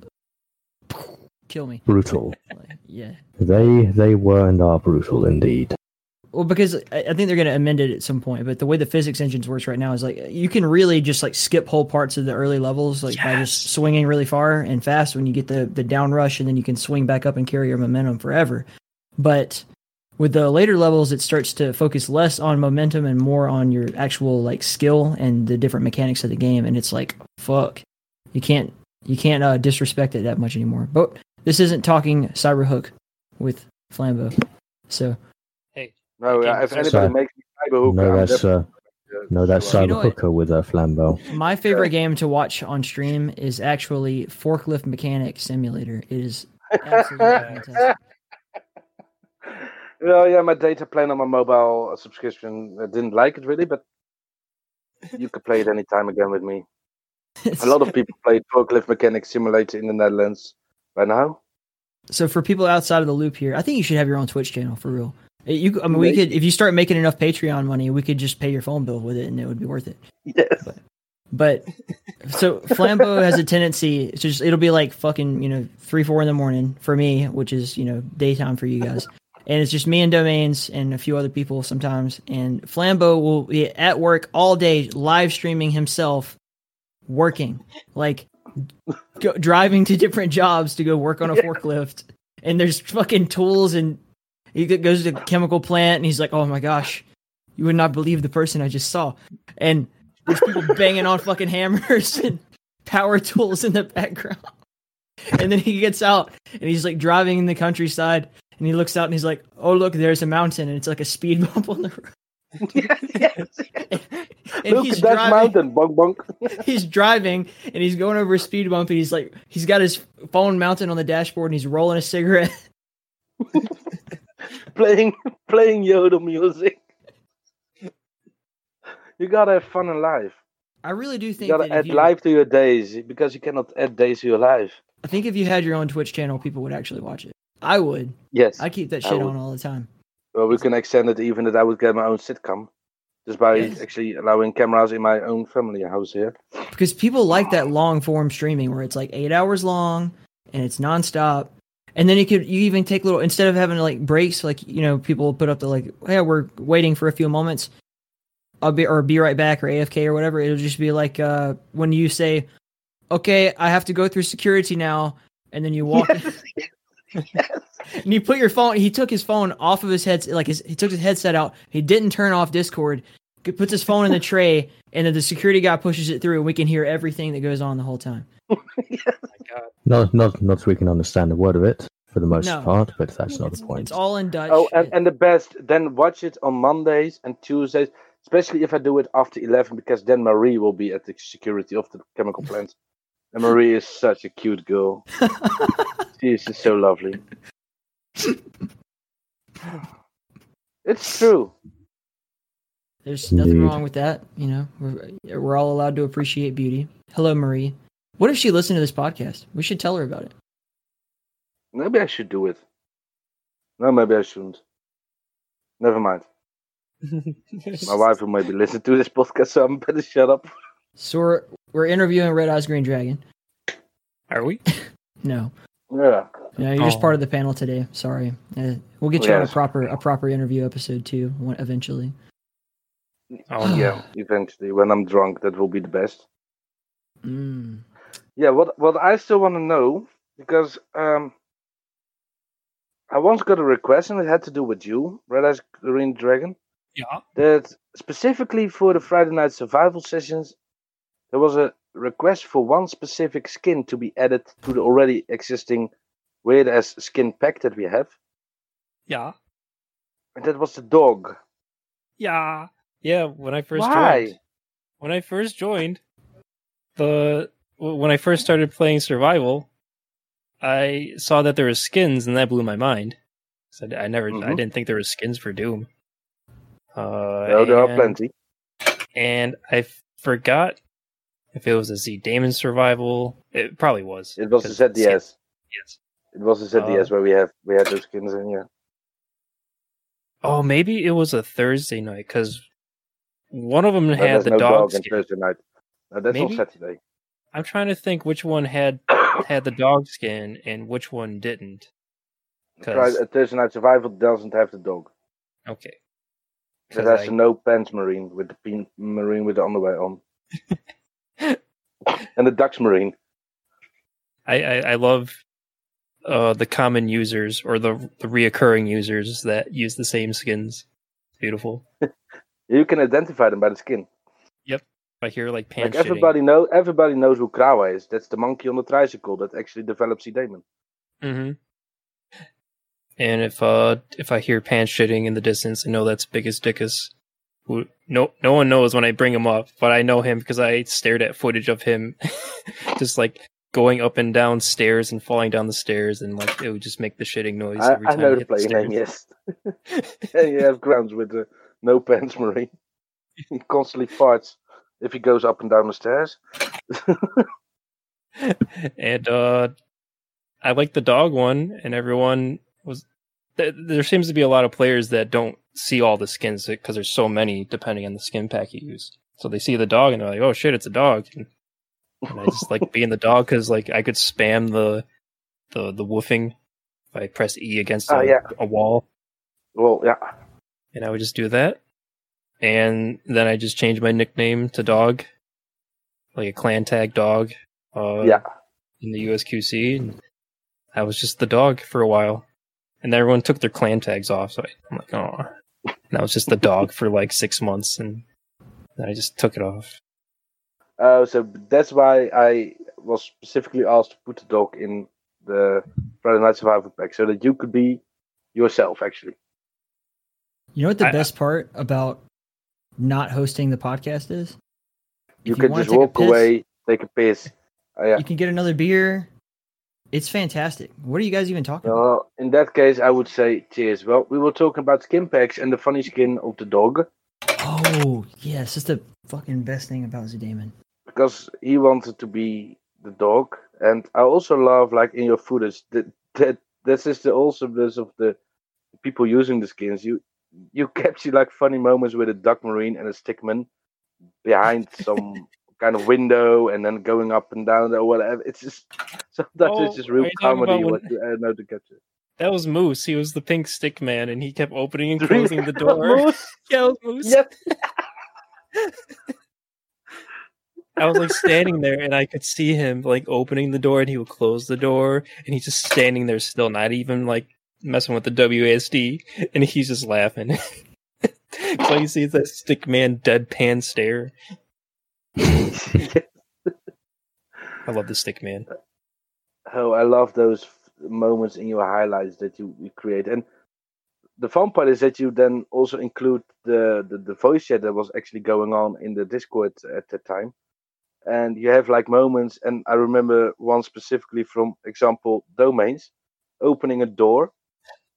kill me. Brutal. Like, yeah. They they were and are brutal indeed. Well, because I think they're going to amend it at some point, but the way the physics engines works right now is like you can really just like skip whole parts of the early levels, like by just swinging really far and fast when you get the the down rush, and then you can swing back up and carry your momentum forever. But with the later levels, it starts to focus less on momentum and more on your actual like skill and the different mechanics of the game, and it's like fuck, you can't you can't uh, disrespect it that much anymore. But this isn't talking Cyberhook with Flambeau, so. Hey, No, Okay, uh, if anybody Sorry. makes me cyber hook, No, I'm that's uh, no, that's sure. You know Cyber what? Hooker with a flambeau. My favorite game to watch on stream is actually Forklift Mechanic Simulator. It is absolutely fantastic. Well, yeah, my data plan on my mobile subscription I didn't like it really, but you could play it anytime again with me. A lot of people play Forklift Mechanic Simulator in the Netherlands by now. so for people outside of the loop here, I think you should have your own Twitch channel for real. You, I mean, we could if you start making enough Patreon money, we could just pay your phone bill with it, and it would be worth it. Yes. But so Flambeau has a tendency it's just it'll be like fucking you know three four in the morning for me, which is you know daytime for you guys, and it's just me and domains and a few other people sometimes. And Flambeau will be at work all day, live streaming himself, working like go, driving to different jobs to go work on a Yeah. forklift, and there's fucking tools and he goes to a chemical plant and he's like, oh my gosh, you would not believe the person I just saw, and there's people banging on fucking hammers and power tools in the background. And then he gets out and he's like driving in the countryside and he looks out and he's like, "Oh look, there's a mountain and it's like a speed bump on the road." yes. And Look he's at that driving, mountain, bonk bonk. he's driving and he's going over a speed bump and he's like, he's got his phone mounted on the dashboard and he's rolling a cigarette. playing playing Yoda music. You gotta have fun in life. I really do think You gotta add you, life to your days because you cannot add days to your life. I think if you had your own Twitch channel, people would actually watch it. I would. Yes. I keep that shit on all the time. Well, we can extend it even that I would get my own sitcom, just by Yes. actually allowing cameras in my own family house here. because people like that long form streaming where it's like eight hours long and it's nonstop. And then you could you even take little instead of having like breaks, like you know people put up the like, hey, we're waiting for a few moments. I'll be or be right back or AFK or whatever. It'll just be like uh, when you say, okay, I have to go through security now, and then you walk. And you put your phone. He took his phone off of his head, like his, he took his headset out. He didn't turn off Discord. He puts his phone in the tray, and then the security guy pushes it through, and we can hear everything that goes on the whole time. my God. Not not not so we can understand a word of it for the most No. part, but that's not it's, the point. It's all in Dutch. Oh, and, and the best, then watch it on Mondays and Tuesdays, especially if I do it after 11, because then Marie will be at the security of the chemical plant. And Marie is such a cute girl. she is just so lovely. It's true. There's nothing Indeed. wrong with that. You know, we're, we're all allowed to appreciate beauty. Hello, Marie. What if she listened to this podcast? We should tell her about it. Maybe I should do it. No, maybe I shouldn't. Never mind. My wife will maybe listen to this podcast, so I'm better shut up. So we're, we're interviewing Red Eyes Green Dragon. Are we? No, Yeah. no, you're just Oh. part of the panel today. Sorry. Uh, we'll get you on a proper a proper interview episode too, one- eventually. Oh, Yeah, eventually. When I'm drunk, that will be the best. Mm. Yeah, what what I still want to know because um, I once got a request and it had to do with you, Red Eyes Green Dragon. Yeah. that specifically for the Friday Night Survival sessions, there was a request for one specific skin to be added to the already existing weird as skin pack that we have, Yeah. and that was the dog. Yeah. Yeah. When I first Why? joined, when I first joined, the when I first started playing survival, I saw that there were skins, and that blew my mind. So I never, I Mhm. didn't think there were skins for Doom. Uh, No, there are plenty. and I forgot if it was a ZDaemon survival. It probably was. It was the because ZDS. Yes. It was the ZDS Uh, where we have we had those skins in here. Oh, maybe it was a Thursday night because one of them No, had the no dog. dog skin. Thursday night. No, that's Maybe? on Saturday. I'm trying to think which one had had the dog skin and which one didn't. 'Cause- Night Survival doesn't have the dog. Okay. It has I- a no pants marine with the pin, marine with the underwear on, and the Dux marine. I, I, I love uh, the common users or the the reoccurring users that use the same skins. It's beautiful. You can identify them by the skin. I hear like pants like everybody know, everybody knows who Krawa is. That's the monkey on the tricycle that actually develops ZDaemon. hmm And if uh if I hear pants shitting in the distance, I know that's Biggest Dickus. Who no no one knows when I bring him up, but I know him because I stared at footage of him, just like going up and down stairs and falling down the stairs, and like it would just make the shitting noise I, every I time know he the hit the name. Yes, yeah, you have grounds with the no pants Marie. he constantly farts if he goes up and down the stairs. and uh I like the dog one, and everyone was. Th- there seems to be a lot of players that don't see all the skins because there's so many depending on the skin pack you use. So they see the dog and they're like, "Oh shit, it's a dog!" And, and I just like being the dog because like I could spam the the the woofing if I press E against a, Oh, yeah. a wall, Well, yeah, and I would just do that. And then I just changed my nickname to dog, like a clan tag dog. Uh, yeah. in the USQC, and I was just the dog for a while. And then everyone took their clan tags off, so I, I'm like, oh. And I was just the dog for like six months, and then I just took it off. Uh, so that's why I was specifically asked to put the dog in the Friday Night Survival pack, so that you could be yourself. Actually, You know what the I- best part about not hosting the podcast is? you If can just walk piss, away, take a piss. Uh, yeah. You can get another beer. It's fantastic. What are you guys even talking about? Well, in that case, I would say cheers. Well, we were talking about skin packs and the funny skin of the dog Oh, yes, that's the fucking best thing about ZDaemon. because he wanted to be the dog, and I also love like in your footage that that this is the awesomeness of the people using the skins. You you capture like funny moments with a duck marine and a stickman behind some kind of window and then going up and down or whatever. It's just sometimes Oh, it's just real comedy what when- you uh, know to capture. That was Moose. He was the pink stick man, and he kept opening and closing the door. Moose? yeah, Moose. Yes. I was like standing there, and I could see him like opening the door, and he would close the door, and he's just standing there still, not even like messing with the WASD, and he's just laughing. so you see that stick man deadpan stare. I love the stick man. Oh, I love those moments in your highlights that you, you create. And the fun part is that you then also include the, the, the voice chat that was actually going on in the Discord at that time. And you have like moments, and I remember one specifically from example domains opening a door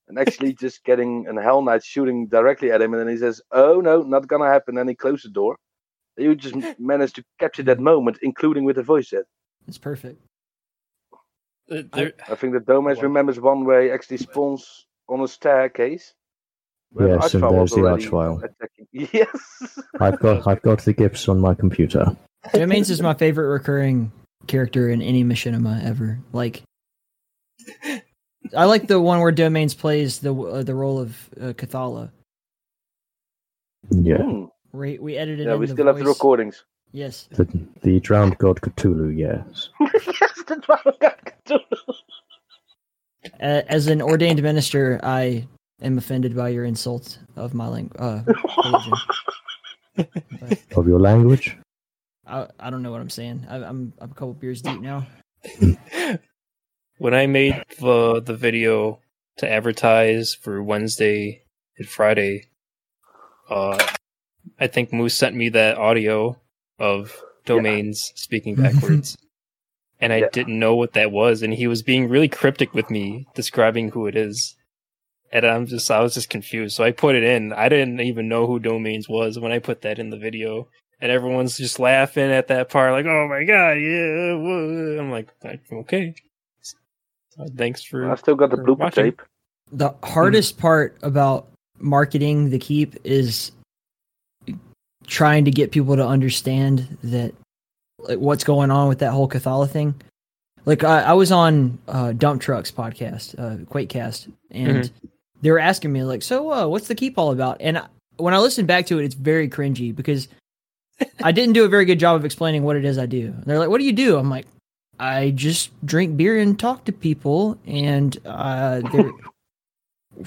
and actually just getting an Hell Knight shooting directly at him, and then he says, "Oh no, not gonna happen." And he closed the door. You just managed to capture that moment, including with the voice chat. It's perfect. Uh, there- I think that Domains Wow. remembers one where he actually spawns on a staircase. where Yes, and there's the already Archvile. Yes. I've got I've got the gifs on my computer. Domains is my favorite recurring character in any machinima ever. Like, I like the one where Domains plays the uh, the role of uh, Cathala. Yeah, Hmm. We we edited Yeah, in we the still have the recordings. Yes, the, the drowned god Cthulhu. Yes, yes, that's what I got to do. A- as an ordained minister, I am offended by your insult of my language. Uh, Of your language? I, I don't know what I'm saying. I, I'm I'm a couple beers deep now. when I made the the video to advertise for Wednesday and Friday, uh, I think Moose sent me that audio of domains speaking backwards, and I Yeah. didn't know what that was, and he was being really cryptic with me, describing who it is. And I'm just, I was just confused. So I put it in. I didn't even know who domains was when I put that in the video. And everyone's just laughing at that part, like, "Oh my god, yeah!" whoa." I'm like, "Okay, thanks for." I still got the for blooper watching. tape. The hardest part about marketing the keep is trying to get people to understand that like what's going on with that whole Cathala thing. Like I, I was on uh, Dump Trucks podcast, uh, Quakecast, and they were asking me like, "So, uh, what's the keep all about?" And I, when I listen back to it, it's very cringy because I didn't do a very good job of explaining what it is I do. And they're like, "What do you do?" I'm like, "I just drink beer and talk to people." And uh,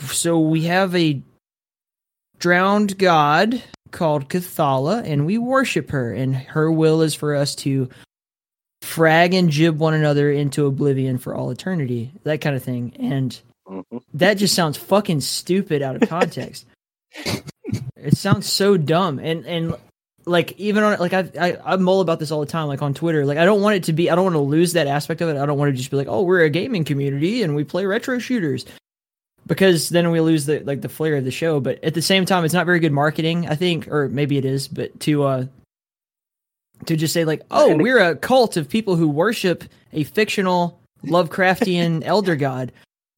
so we have a drowned god called Cathala, and we worship her, and her will is for us to frag and gib one another into oblivion for all eternity, that kind of thing. And Mhm. that just sounds fucking stupid out of context. it sounds so dumb, and and like even on like I, I I mull about this all the time, like on Twitter. Like I don't want it to be, I don't want to lose that aspect of it. I don't want to just be like, oh, we're a gaming community and we play retro shooters, because then we lose the like the flair of the show. But at the same time, it's not very good marketing, I think, or maybe it is. But to uh to just say like, oh, we're a cult of people who worship a fictional Lovecraftian elder god,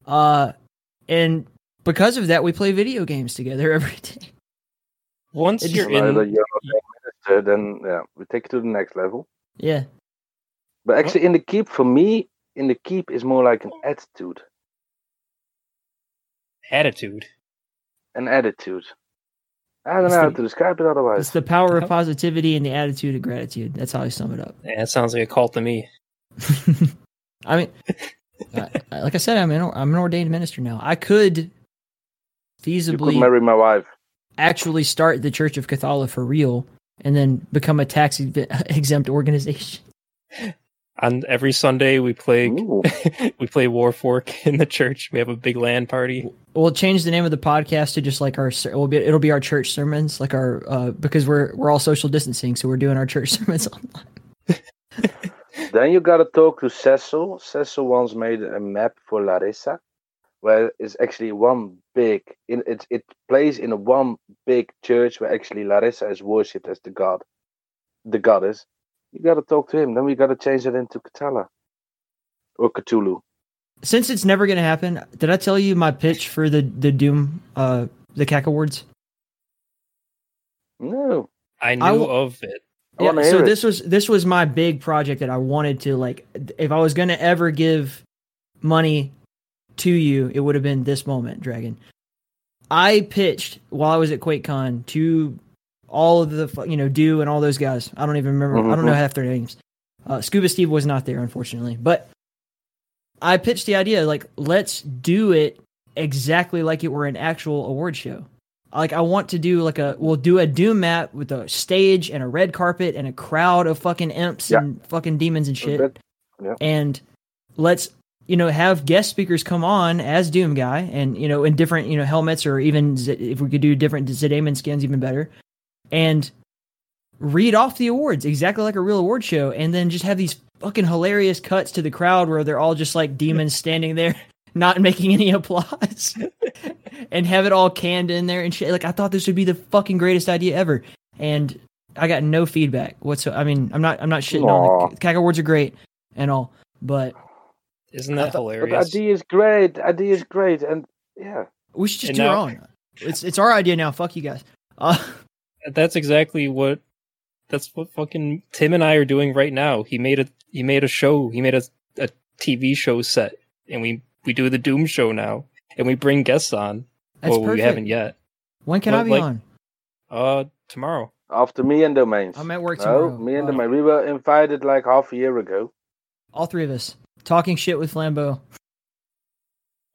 uh, and because of that, we play video games together every day. Once you're just- Now that in, Eh, you're not a minister, then yeah, we take it to the next level. Yeah, But actually, in the keep, for me, in the keep is more like an attitude, attitude. an attitude. I don't It's know how the- to describe it otherwise. it's the power of positivity and the attitude of gratitude. That's how I sum it up. Yeah, that sounds like a cult to me. I mean, I, I- like I said, I'm an I'm an ordained minister now. I could You could feasibly marry my wife. actually start the Church of Cathala for real, and then become a tax exempt organization. On every Sunday, we play Ooh. we play Warfork in the church. We have a big land party. We'll change the name of the podcast to just like our. ser- Will be it'll be our church sermons, like our uh, because we're we're all social distancing, so we're doing our church sermons online. Then you gotta talk to Cecil. Cecil once made a map for Larissa, where it's actually one big. In it, it plays in a one big church where actually Larissa is worshipped as the god, the goddess. You gotta talk to him. Then we gotta change it into Catala or Cthulhu. Since it's never gonna happen, did I tell you my pitch for the the Doom uh the CAC awards? No, I knew I w- of it. I yeah, so it. this was this was my big project that I wanted to like if I was going to ever give money to you, it would have been this moment, Dragon. I pitched while I was at QuakeCon to all of the you know do and all those guys. I don't even remember. I don't know Mhm. half their names. Uh, Scuba Steve was not there, unfortunately, but I pitched the idea like let's do it exactly like it were an actual award show. Like I want to do like a we'll do a Doom map with a stage and a red carpet and a crowd of fucking imps Yeah. and fucking demons and shit. Yeah. And let's you know have guest speakers come on as Doom guy and you know in different you know helmets or even Z- if we could do different ZDaemon skins even better, and read off the awards exactly like a real award show, and then just have these fucking hilarious cuts to the crowd where they're all just like demons standing there not making any applause and have it all canned in there and shit. Like I thought this would be the fucking greatest idea ever, and I got no feedback whatsoever. I mean, I'm not I'm not shitting Aw. on the CAC awards are great and all, but Isn't that but the hilarious? idea is great. The idea is great, and yeah, we should just And do now- our own. It's it's our idea now. Fuck you guys. Uh, That's exactly what. That's what fucking Tim and I are doing right now. He made a he made a show. He made a a TV show set, and we we do the Doom show now, and we bring guests on. that's well, perfect. we haven't yet. When can Well, I be like- on? Uh, tomorrow. after me and domains. I'm at work no, me and domains. We were invited like half a year ago. All three of us talking shit with Flambeau.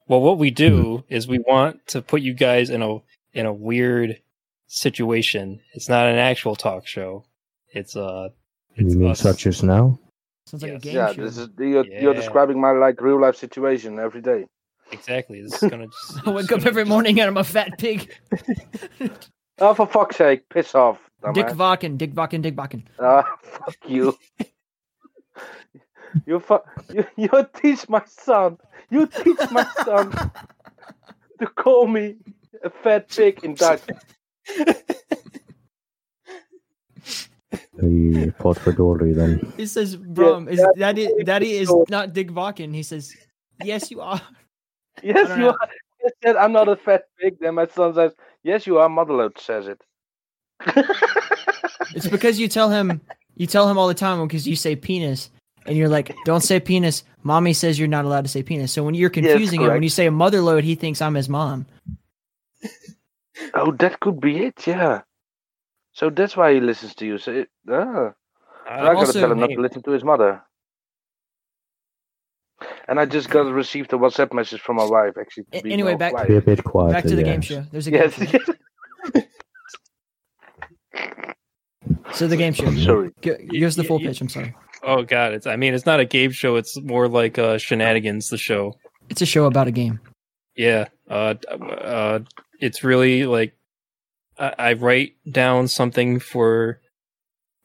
Well, what we do is we want to put you guys in a in a weird situation. It's not an actual talk show. It's uh it's you mean us. such as now? Sounds like a Yes. game Yeah, show. this is you're, you're describing my like real life situation every day. exactly. This is gonna just I wake up every morning and I'm a fat pig. Oh, for fuck's sake, piss off, Dick dumbass. Vakken, Dick Vakken, Dick Vakken. Ah, fuck you. You, fu- you you teach my son. You teach my son to call me a fat pig in Dutch. The Potfordori then. He says, "Brum, is daddy? Daddy is not Dick Vakken." He says, "Yes, you are." Yes, you know. are. I said I'm not a fat pig. Then my son says, "Yes, you are." Motherload says it. It's because you tell him, you tell him all the time because you say penis, and you're like, "Don't say penis." Mommy says you're not allowed to say penis. So when you're confusing him, when you say a mother load, he thinks I'm his mom. oh, that could be it. Yeah. So that's why he listens to you. So it, ah. I gotta tell him not to listen to his mother. And I just got received a WhatsApp message from my wife. Actually, to A- anyway, back- quiet. Be a bit quieter. Back to the game show. There's a game Yes, show. So the game show. Sorry. Gi- Give us the full Y- y- pitch. I'm sorry. Oh god, it's I mean it's not a game show, it's more like uh shenanigans the show. It's a show about a game. Yeah. Uh uh it's really like I, I write down something for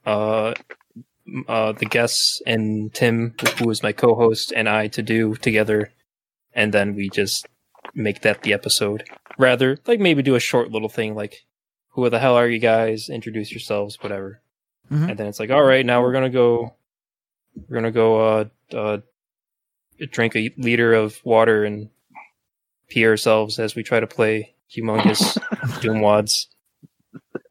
uh uh the guests and Tim, who is my co-host, and I to do together and then we just make that the episode. Rather like maybe do a short little thing like who the hell are you guys? Introduce yourselves, whatever. Mhm. And then it's like, all right, now we're gonna go we're gonna go uh uh drink a liter of water and pee ourselves as we try to play humongous doom wads.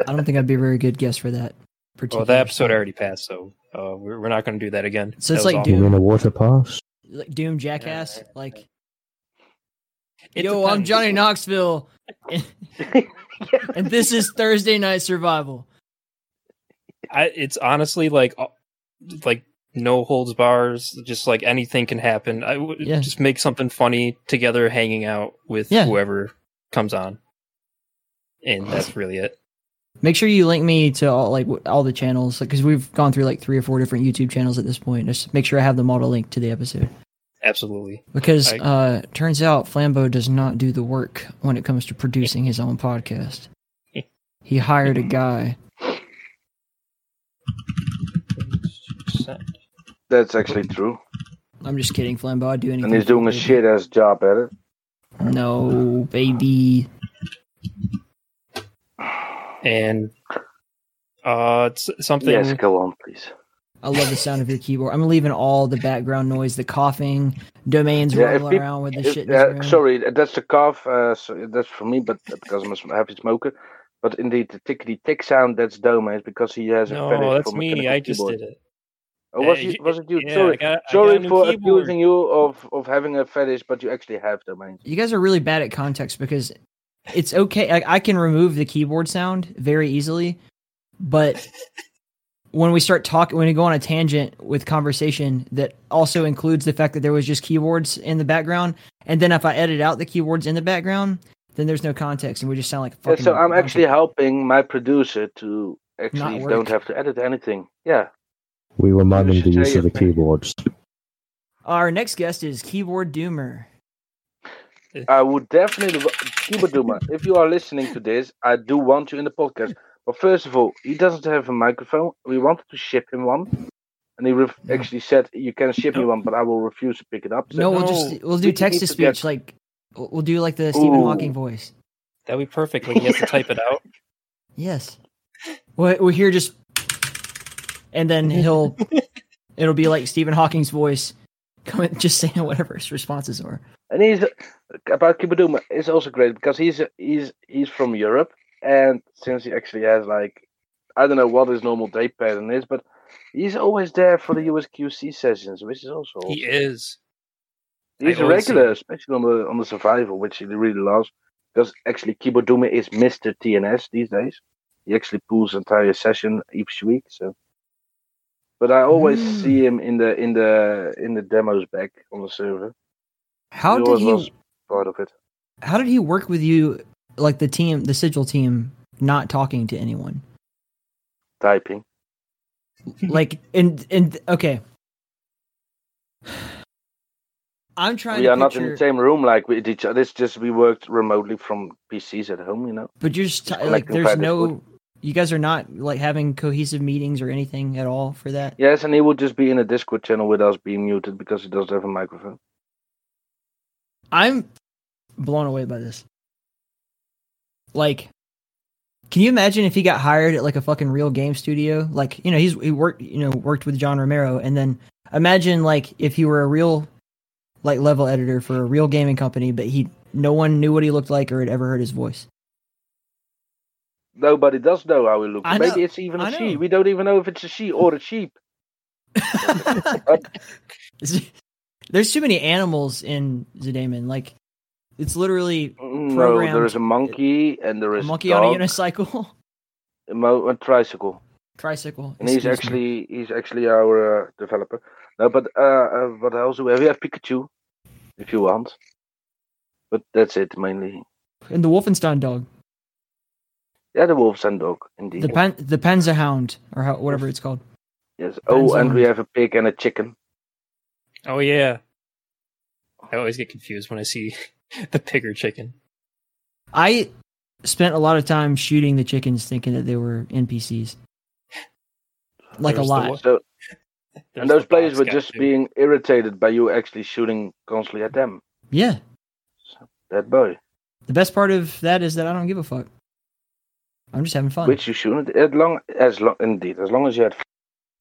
I don't think I'd be a very good guest for that. Well, Particular that episode show. already passed, so uh, we're, we're not going to do that again. So it's That was like awful. You mean a water pass? like Doom Jackass. Like, It yo, I'm. Johnny Knoxville, and, and this is Thursday Night Survival. I, it's honestly like uh, like no holds bars, just like anything can happen. I would Yeah. just make something funny together, hanging out with Yeah. whoever comes on, and that's really it. Make sure you link me to all like all the channels, because we've gone through like three or four different YouTube channels at this point. Just make sure I have them all to link to the episode. Absolutely. Because I- uh, turns out Flambeau does not do the work when it comes to producing his own podcast. He hired a guy. That's actually true. I'm just kidding, Flambeau. I'd do anything. And he's doing a shit ass job at it. No, baby. And uh, it's something. Yes, go on, please. I love the sound of your keyboard. I'm leaving all the background noise, the coughing, domains Yeah, rolling peop- around with the If- shit. in his uh, room. sorry, that's the cough. Uh, so that's for me, but because I'm a sm- heavy smoker. But indeed, the tickety tick sound that's Domain's because he has a fetish No, that's for me. mechanical I just keyboard. did it. Oh, was, Yeah, you, was it you? yeah, sorry, got- I got a sorry for keyboard. accusing you of, of having a fetish, but you actually have domains. you guys are really bad at context because it's okay. I, I can remove the keyboard sound very easily, but when we start talking, when we go on a tangent with conversation that also includes the fact that there was just keyboards in the background, and then if I edit out the keyboards in the background, then there's no context, and we just sound like Yeah, so I'm bunch actually helping my producer to actually don't have to edit anything. Yeah. We were miming the use of the it, man. keyboards. Our next guest is Keyboard Doomer. I would definitely, Keyboard Duma, if you are listening to this, I do want you in the podcast. But first of all, he doesn't have a microphone. We wanted to ship him one. And he ref- No. actually said, You can ship me one, but I will refuse to pick it up. So, No, we'll no, just we'll do text to to speech. Like we'll we'll do like the Stephen Ooh. Hawking voice. That'd be perfect. Like he has to type it out. Yes. We'll, we'll hear just, and then mm-hmm. he'll, it'll be like Stephen Hawking's voice, coming just saying whatever his responses are. And he's about Keyboard Duma is also great because he's he's he's from Europe. And since he actually has like, I don't know what his normal day pattern is, but he's always there for the USQC sessions, which is also He is. He's I a regular, especially on the on the survival, which he really loves. Because actually, Keyboard Duma is Mister TNS these days. He actually pulls entire session each week. So, but I always Mm. see him in the in the in the demos back on the server. How He did he? was- part of it. How did he work with you, like the team, the sigil team, not talking to anyone? Typing. like and and okay i'm trying we to are not in the same room like with each other. It's just we worked remotely from PCs at home, you know. but you're just just like collecting there's no would- you guys are not like having cohesive meetings or anything at all for that? Yes, and he would just be in a Discord channel with us being muted because he doesn't have a microphone. i'm blown away by this. Like can you imagine if he got hired at like a fucking real game studio? Like you know he's he worked you know worked with john romero and then imagine like if he were a real like level editor for a real gaming company but he no one knew what he looked like or had ever heard his voice Nobody does know how it looks. I Maybe know, it's even a she. We don't even know if it's a she or a sheep. There's too many animals in ZDaemon. Like, it's literally No, there is a monkey and there is a monkey a on a unicycle, a, mo- a tricycle, tricycle. and he's excuse me. actually he's actually our uh, developer. No, but uh, uh, what else do we have? We have Pikachu, if you want, but that's it mainly. and the Wolfenstein dog, Yeah, the Wolfenstein dog, indeed. the pen, the Penza Hound, or how, whatever it's called. yes. Oh, and Panzer. we have a pig and a chicken. Oh yeah. I always get confused when I see the pig or chicken. I spent a lot of time shooting the chickens, thinking that they were NPCs. Like There's a lot. one- So, and those players were just too. being irritated by you actually shooting constantly at them. Yeah. That boy, The best part of that is that I don't give a fuck. I'm just having fun. which you shouldn't. As long as long, indeed, as long as you had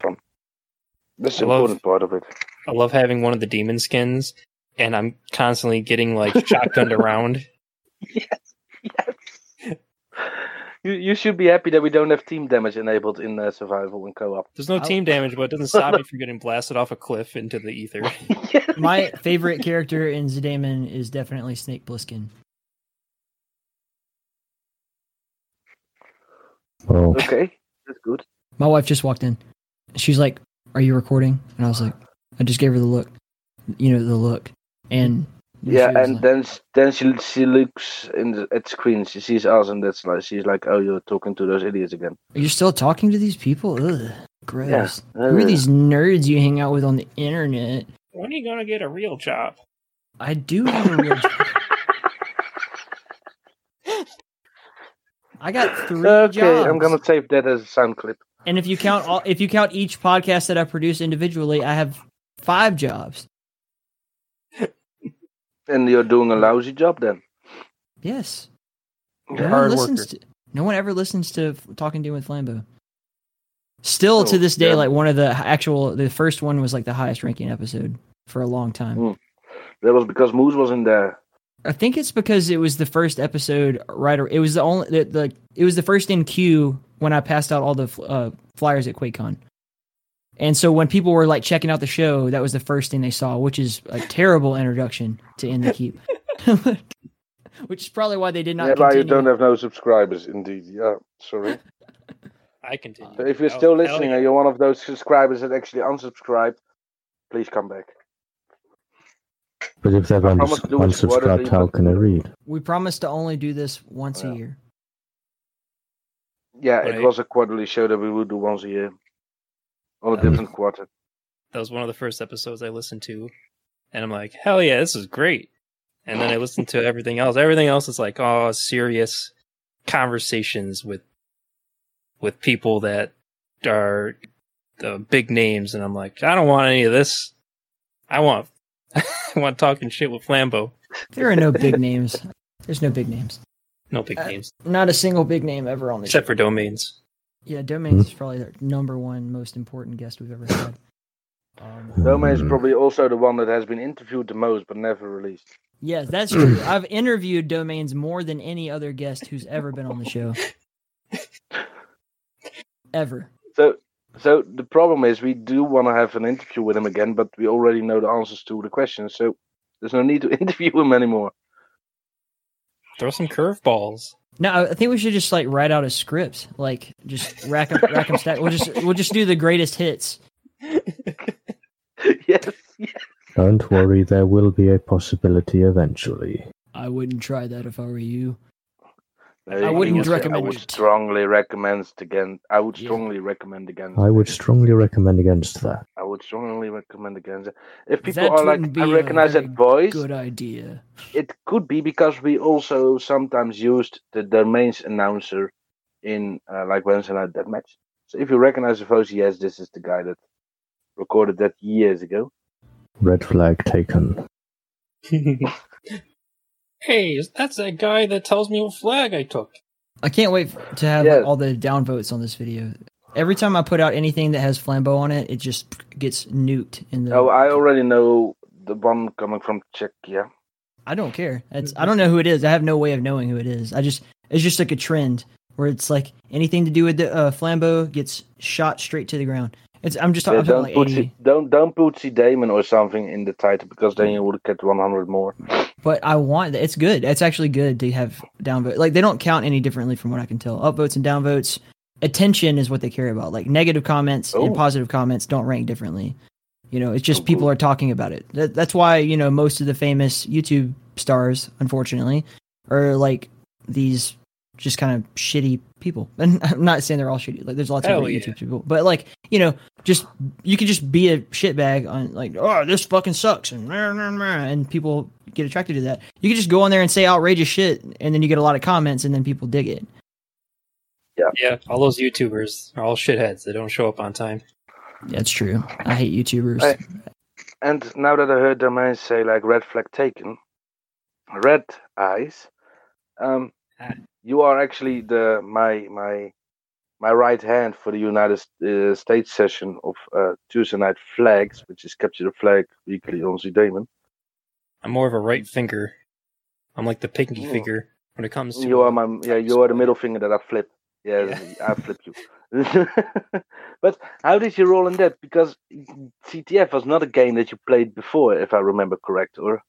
fun. That's the important part of it. I love having one of the demon skins, and I'm constantly getting like shotgunned around. Yes, yes. You you should be happy that we don't have team damage enabled in uh, survival and co-op. There's no I'll- team damage, but it doesn't stop me from getting blasted off a cliff into the ether. My favorite character in ZDaemon is definitely Snake Plissken. Well, okay, that's good. My wife just walked in. She's like, "Are you recording?" And I was like, "I just gave her the look, you know, the look." And Yeah, and like- then then she she looks in the, at screen. She sees us, and that's like she's like, "Oh, you're talking to those idiots again." you're still talking to these people? Ugh, gross. Yeah. Who are these nerds you hang out with on the internet? when are you gonna get a real job? I do have a real. job. I got three Okay, jobs. I'm gonna save that as a sound clip. And if you count all, if you count each podcast that I produce individually, I have five jobs. And you're doing a lousy job then. Yes. No one listens worker. to. No one ever listens to talking to with Flambeau. Still to Oh, this day, yeah. like one of the actual, the first one was like the highest ranking episode for a long time. Mm. That was because Moose was in there. I think it's because it was the first episode. Right, or it was the only the, the it was the first in queue when I passed out all the uh, flyers at QuakeCon. And so when people were like checking out the show, that was the first thing they saw, which is a terrible introduction to In the Keep. which is probably why they did not. yeah, why you don't have no subscribers, indeed. Yeah, sorry. I continue. So if you're still hell listening yeah. and you're one of those subscribers that actually unsubscribed, please come back. But if they've I uns- promise to do it unsubscribed, how can they read? We promised to only do this once Yeah. a year. Yeah, it was a quarterly show that we would do once a year on a Um, different quarter. That was one of the first episodes I listened to, and I'm like, hell yeah, this is great. And then I listened to everything else. Everything else is like, oh, serious conversations with with people that are the big names, and I'm like, I don't want any of this. I want I want talking shit with Flambeau. There are no big names. There's no big names. No big Uh, names Not a single big name ever on the except show. for domains. Yeah, Domains is probably the number one most important guest we've ever had. Um, Domain is Hmm. probably also the one that has been interviewed the most but never released. yes, that's true. I've interviewed Domains more than any other guest who's ever been on the show. Ever. So, so the problem is we do want to have an interview with him again, but we already know the answers to the questions, so there's no need to interview him anymore. Throw some curveballs. No, I think we should just like write out a script, like just rack them, rack 'em stack. We'll just we'll just do the greatest hits. yes, yes. Don't worry, there will be a possibility eventually. I wouldn't try that if I were you. I wouldn't he recommend I would it. strongly recommend against. I would Yeah. strongly recommend against. I would strongly recommend against that. I would strongly recommend against it. If people That are like, wouldn't be I a recognize very that voice. Good idea. It could be because we also sometimes used the domains announcer in uh, like Wednesday night that match. So if you recognize the voice, yes, this is the guy that recorded that years ago. Red flag taken. hey, that's that guy that tells me what flag I took. I can't wait to have Yeah. all the downvotes on this video. Every time I put out anything that has Flambeau on it, it just gets nuked in the. Oh, I already know the one coming from Czechia. I don't care. It's I don't know who it is. I have no way of knowing who it is. I just it's just like a trend where it's like anything to do with the uh, Flambeau gets shot straight to the ground. It's I'm just talking, I'm don't like put eighty. C- don't don't put ZDaemon or something in the title because then you would get 100 more. But I want it's good. It's actually good to have downvote. Like they don't count any differently from what I can tell. Upvotes and downvotes, attention is what they care about. Like negative comments and Oh. positive comments don't rank differently. You know, it's just Oh, people oh. are talking about it. That, that's why you know most of the famous YouTube stars, unfortunately, are like these just kind of shitty people. And I'm not saying they're all shitty. Like there's lots Hell of great yeah. YouTube people, but like you know, just you could just be a shitbag on like, oh, this fucking sucks, and meh, meh, meh, and people get attracted to that. You could just go on there and say outrageous shit, and then you get a lot of comments, and then people dig it. Yeah, Yeah. all those YouTubers are all shitheads. They don't show up on time. That's true. I hate YouTubers. Hey. And now that I heard domains say like red flag taken, red eyes, um, Ah. You are actually the my my my right hand for the United uh, States session of uh, Tuesday Night Flags, which is capture the flag weekly on ZDaemon. I'm more of a right finger. I'm like the pinky Mm. finger when it comes to. You are my yeah, you are the middle finger that I flip. Yeah, Yeah. I flip you. but how did you roll in that? Because CTF was not a game that you played before, if I remember correct, or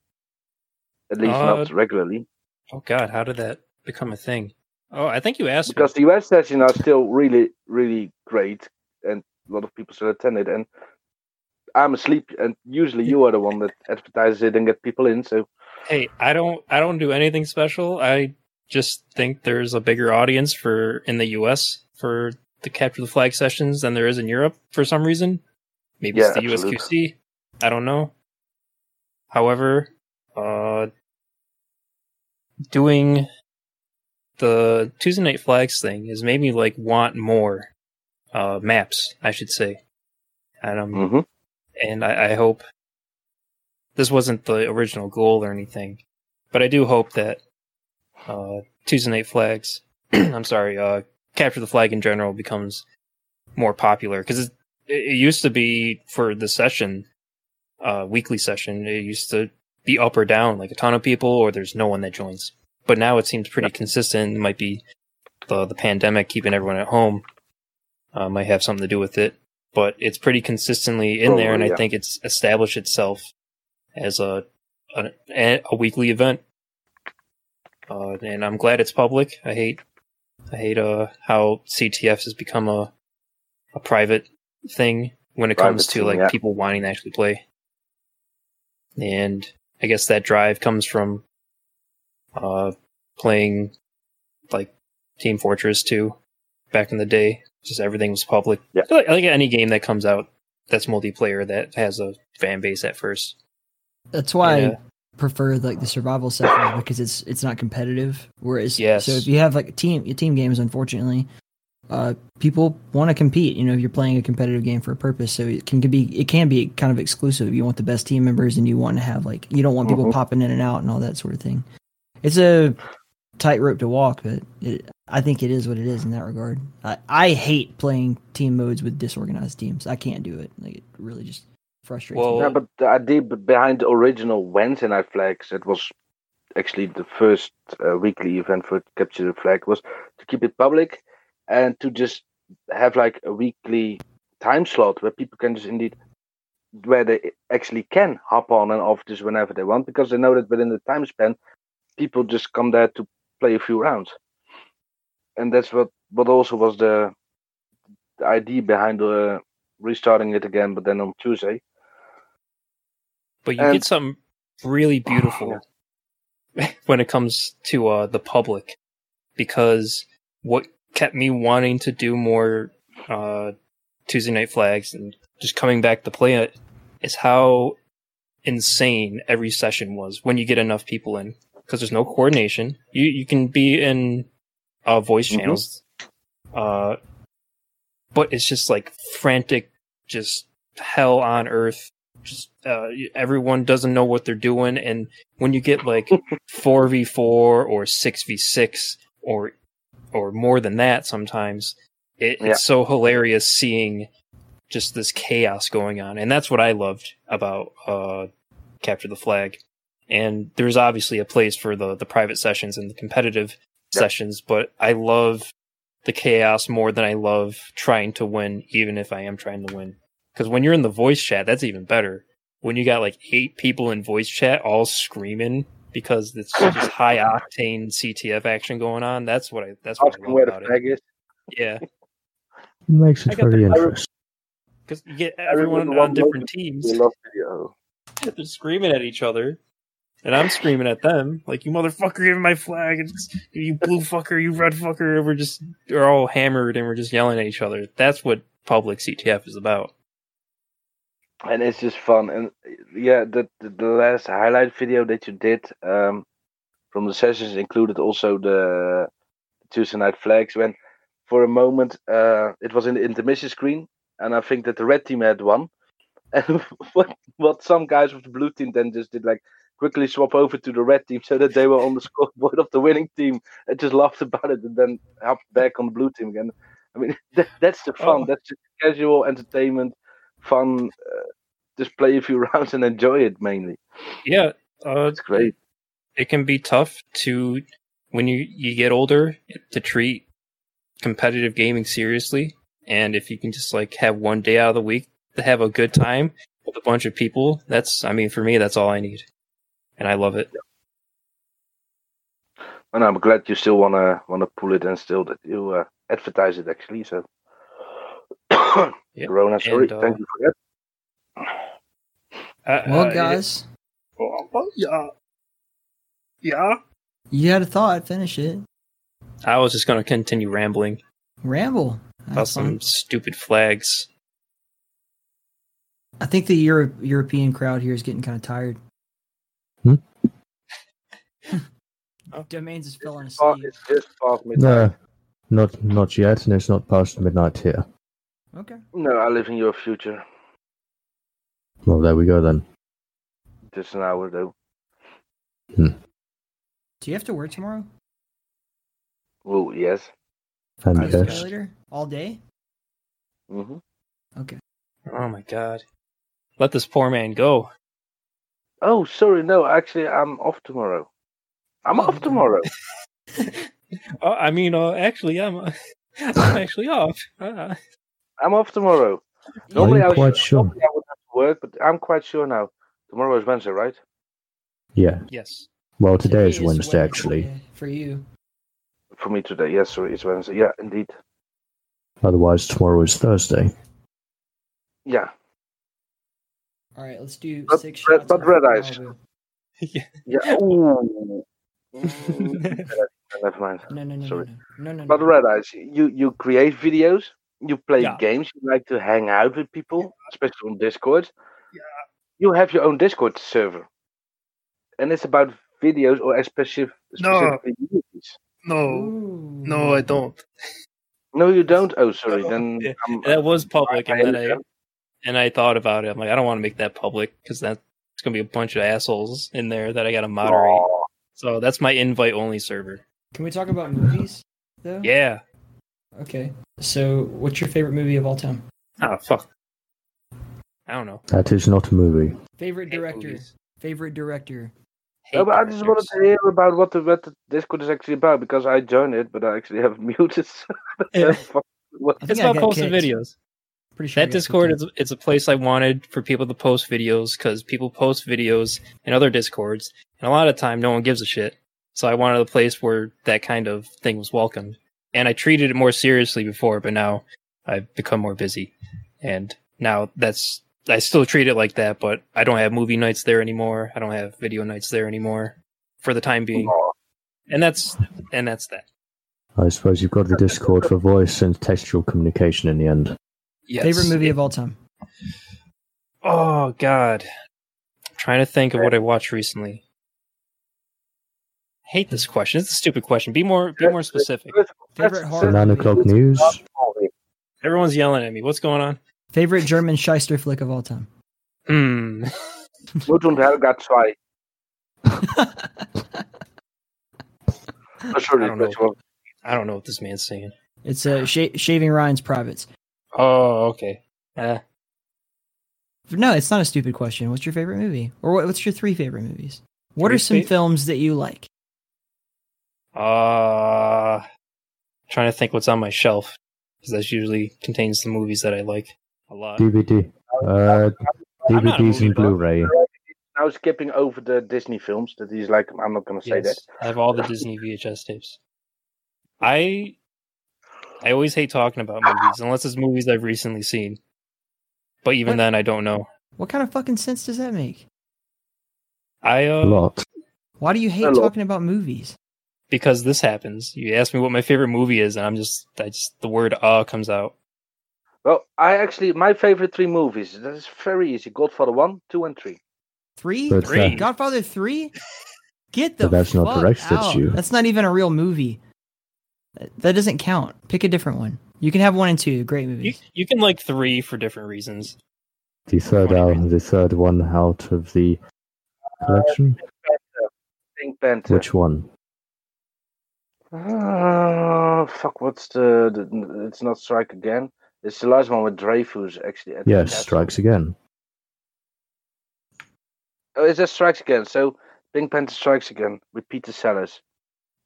at least Uh, not regularly. Oh God, how did that become a thing? Oh, I think you asked Because the US sessions are still really, really great, and a lot of people still attend it. And I'm asleep, and usually you are the one that advertises it and get people in. So. Hey, I don't. I don't do anything special. I just think there's a bigger audience for in the U.S. for the capture the flag sessions than there is in Europe for some reason. Maybe Yeah, it's the absolute. USQC. I don't know. However, uh, doing the Tuesday Night Flags thing has made me like want more uh, maps. I should say, and um, mhm. and I, I hope this wasn't the original goal or anything, but I do hope that uh, Tuesday Night Flags, I'm sorry, uh, capture the flag in general becomes more popular because it, it used to be for the session, uh, weekly session. It used to be up or down, like a ton of people, or there's no one that joins. But now it seems pretty consistent. It might be the the pandemic keeping everyone at home uh, might have something to do with it but it's pretty consistently in there, and Probably, I think it's established itself as a a, a weekly event. Uh, and I'm glad it's public. I hate I hate uh how CTFs has become a a private thing when it Private comes to thing, like yeah. people wanting to actually play. And I guess that drive comes from uh playing like Team Fortress 2 back in the day. Just everything was public. Yeah. I like, I like any game that comes out that's multiplayer that has a fan base at first. That's why Yeah. I prefer like the survival sector because it's it's not competitive. Whereas, Yes. so if you have like a team team games, unfortunately, uh, people want to compete. You know, if you're playing a competitive game for a purpose, so it can be it can be kind of exclusive. You want the best team members, and you want to have like you don't want people Mhm. popping in and out and all that sort of thing. It's a tightrope to walk, but it, I think it is what it is in that regard. I, I hate playing team modes with disorganized teams. I can't do it. Like it really just frustrates Well- me. Yeah, but the idea behind the original Wednesday Night Flags, it was actually the first uh, weekly event for Capture the Flag, was to keep it public and to just have like a weekly time slot where people can just indeed, where they actually can hop on and off just whenever they want because they know that within the time span, people just come there to play a few rounds. And that's what, what also was the, the idea behind uh, restarting it again, but then on Tuesday. But you And- get something really beautiful Yeah. when it comes to uh, the public because what kept me wanting to do more uh, Tuesday Night Flags and just coming back to play it is how insane every session was when you get enough people in because there's no coordination. You you can be in uh, voice Mhm. channels, uh, but it's just like frantic, just hell on earth. Just uh, everyone doesn't know what they're doing, and when you get like four v four or six v six or or more than that, sometimes it, Yeah. it's so hilarious seeing just this chaos going on, and that's what I loved about uh, capture the flag. And there's obviously a place for the the private sessions and the competitive Yeah. sessions, but I love the chaos more than I love trying to win, even if I am trying to win. Because when you're in the voice chat, that's even better. When you got like eight people in voice chat all screaming because it's just high octane CTF action going on. That's what I that's what I Asking love about it. flag is. Yeah, makes it got very the- I re- interesting. because you get I everyone on different teams. We love. They're screaming at each other. And I'm screaming at them, like, you motherfucker, give me my flag. And just, you blue fucker, you red fucker. And we're just, we're all hammered and we're just yelling at each other. That's what public CTF is about. and it's just fun. And yeah, the, the the last highlight video that you did um, from the sessions included also the Tuesday Night Flags. When for a moment uh, it was in the intermission screen, and I think that the red team had won. And what what some guys of the blue team then just did like quickly swap over to the red team so that they were on the scoreboard of the winning team and just laughed about it and then hopped back on the blue team again. I mean, that, that's the fun. Oh. That's just casual entertainment, fun. Uh, just play a few rounds and enjoy it mainly. Yeah. Uh, It's great. it can be tough to, when you, you get older, to treat competitive gaming seriously. And if you can just like have one day out of the week to have a good time with a bunch of people, that's, I mean, for me, that's all I need. And I love it. And I'm glad you still wanna wanna pull it and still that you uh, advertise it actually. So, Yeah, Corona, sorry, and, uh, thank you for that. Uh, Well, uh, guys, it- yeah. Yeah. you had a thought. Finish it. I was just going to continue rambling Ramble. About fun. some stupid flags. I think the Euro- European crowd here is getting kind of tired. Hmm? Domains is falling It's past- asleep. It's just past midnight. No, not not yet, and it's not past midnight here. Okay. No, I live in your future. Well, there we go then. Just an hour though. Do you have to work tomorrow? Oh yes. And As yes, later? All day? hmm Okay. Oh my god. Let this poor man go. Oh, sorry. No, actually, I'm off tomorrow. I'm off tomorrow. Uh, I mean, uh, actually, I'm, uh, I'm actually off. Uh, I'm off tomorrow. are Normally, I you was quite sure? normally I would have to work, but I'm quite sure now. Tomorrow is Wednesday, right? Yeah. yes. Well, today is Today Wednesday, actually. For you. For me today, yes, sorry, it's Wednesday. Yeah, indeed. Otherwise, tomorrow is Thursday. Yeah, All right, let's do But- six but- shots. but red eyes. Yeah. yeah. Ooh. Mm, Never mind. No, no, no, Sorry. no, no, no, no. But no. Red Eyes, you you create videos, you play Yeah. games, you like to hang out with people, especially on Discord. Yeah. You have your own Discord server, and it's about videos or especially No. specifically movies. No, Ooh. no, I don't. No, you don't. Oh, sorry. No. Then Yeah. That was public, I and then I and I thought about it. I'm like, I don't want to make that public because that's gonna be a bunch of assholes in there that I gotta moderate. Aw. So that's my invite only server. Can we talk about movies, though? Yeah. Okay. So, what's your favorite movie of all time? Oh fuck. I don't know. That is not a movie. Favorite Hate director. movies. Favorite director. No, but I just wanted to hear about what the, what the Discord is actually about because I joined it, but I actually have muted. so- Yeah. Fuck, what- I think It's about posting videos. Pretty sure That Discord is it's a place I wanted for people to post videos because people post videos in other Discords, and a lot of time no one gives a shit. So I wanted a place where that kind of thing was welcomed, and I treated it more seriously before, but now I've become more busy, and now that's I still treat it like that, but I don't have movie nights there anymore. I don't have video nights there anymore. for the time being, and that's and that's that. I suppose you've got the Discord for voice and textual communication in the end. Yes. Favorite movie of all time? Oh God, I'm trying to think of what I watched recently. hate this question. It's a stupid question. Be more be more specific. Favorite That's- horror The nine o'clock news. Everyone's yelling at me. What's going on? Favorite German shyster flick of all time? Hmm. Mut und Helga 2. Oh, I don't know. I don't know what this man's saying. it's uh, Sha- Shaving Ryan's Privates. Oh, okay. Uh, No, it's not a stupid question. What's your favorite movie? Or what, what's your three favorite movies? What Three are some fa- films that you like? uh trying to think what's on my shelf because that usually contains the movies that I like a lot. DVD. Uh, I'm not a DVDs and. Blu-ray. Now skipping over the Disney films that he's like, I'm not going to say Yes, that. I have all the Disney VHS tapes. I I always hate talking about movies unless it's movies I've recently seen. But even What? then, I don't know. What kind of fucking sense does that make? I A uh lot. Why do you hate talking about movies? because this happens. You ask me what my favorite movie is, and I'm just I just the word "uh" comes out. Well, I actually, my favorite three movies, that is very easy Godfather 1, 2, and 3. Three? Three. uh, Godfather 3? Get the But that's not fuck directed at out. you. That's not even a real movie. That- That doesn't count. Pick a different one. You can have one and two. Great You movies. you can like three for different reasons. The third Funny out, the third one out of the collection. Pink Panther. Which one? Ah, fuck, what's the, the. It's not Strike Again. It's the last one with Dreyfus, actually. at Yes, castle. Strikes Again. Oh, it's just Strikes Again. So, Pink Panther Strikes Again with Peter Sellers.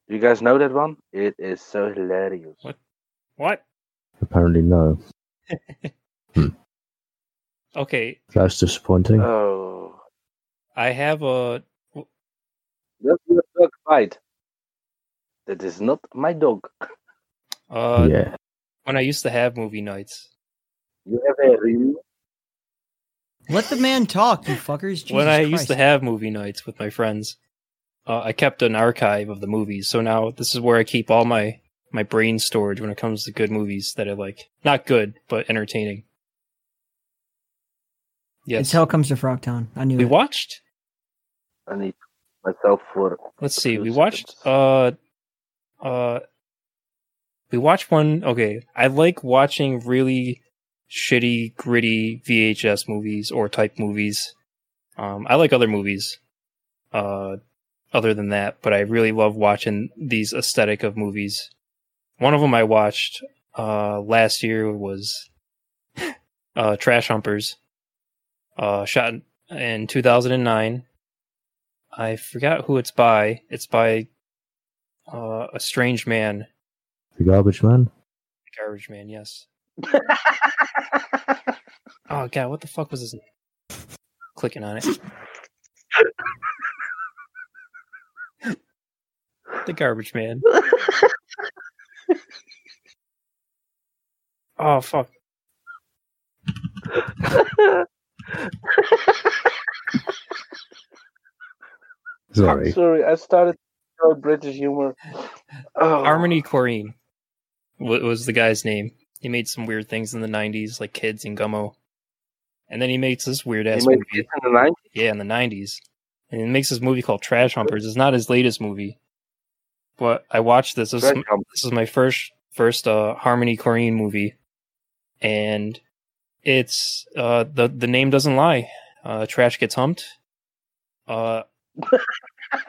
You guys know that one? It is so hilarious. What? What? Apparently, no. Okay, That's disappointing. Oh. I have a That's your dog bite. That is not my dog. uh yeah. when I used to have movie nights. You have a real. Let the man talk, you fuckers. Jesus when I used to have movie nights with my friends, uh, I kept an archive of the movies. So now this is where I keep all my my brain storage when it comes to good movies that I like. Not good, but entertaining. Yes. It's Hell Comes to Frogtown. I knew we it. watched. I need myself for. Let's see. We watched. Uh, uh, we watched one. Okay, I like watching really shitty, gritty VHS movies or type movies. Um, I like other movies. Uh, other than that, but I really love watching these aesthetic of movies. One of them I watched uh last year was uh Trash Humpers. Uh, shot in 2009. I forgot who it's by. It's by uh, a strange man, The Garbage Man. The garbage man. Yes. Oh god, what the fuck was his name? Clicking on it. the garbage man. Oh fuck. Sorry. Sorry, I started to throw British humor. Oh. Harmony Korine was the guy's name. He made some weird things in the '90s, like Kids and Gummo, and then he makes this weird ass movie. in the 90s. Yeah, in the '90s, and he makes this movie called Trash Humpers. It's not his latest movie, but I watched this. This, is, this is my first first uh, Harmony Korine movie, and it's uh, the the name doesn't lie. Uh, trash gets humped. Uh,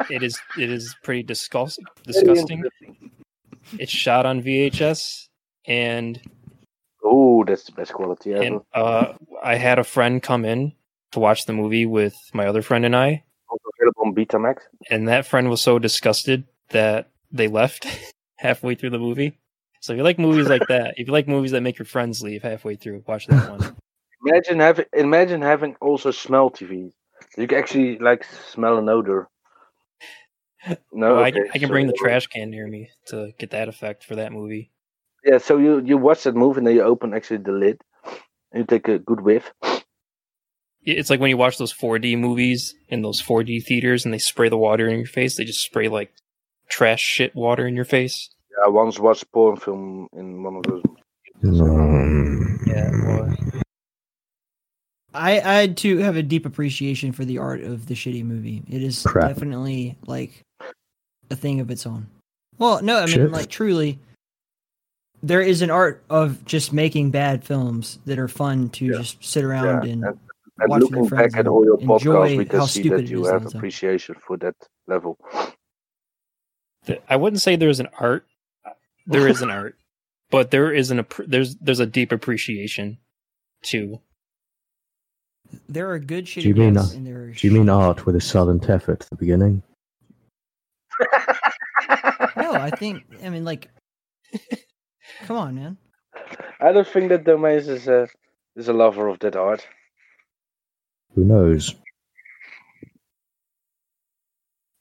it is it is pretty disgust, disgusting. It's shot on VHS, and Oh, that's the best quality ever. and uh, I had a friend come in to watch the movie with my other friend and I, Also available on Betamax. and that friend was so disgusted that they left halfway through the movie. So if you like movies like that, if you like movies that make your friends leave halfway through, watch that one. Imagine having imagine having also smell TV. You can actually like smell an odor. No, Oh, I, okay, can, I can so- bring the trash can near me to get that effect for that movie. Yeah, so you you watch that movie and then you open actually the lid and you take a good whiff. it's like when you watch those 4D movies in those 4D theaters and they spray the water in your face. They just spray like trash shit water in your face. Yeah, I once watched porn film in one of those. Mm. Yeah, boy. I I too have a deep appreciation for the art of the shitty movie. It is Crap. definitely like a thing of its own. Well, no, I mean Shit. like truly there is an art of just making bad films that are fun to Yeah. just sit around Yeah, and and, and watch with looking friends back at and all your enjoy podcasts, we can how see stupid that you have appreciation for that level. Th- I wouldn't say there's an art. There is an art, but there is an there's there's a deep appreciation too. there are good shitty Do you mean, bits uh, and there are Do you mean art with a silent F at the beginning? No, I think I mean like Come on, man. I don't think that Domains is a is a lover of that art. Who knows?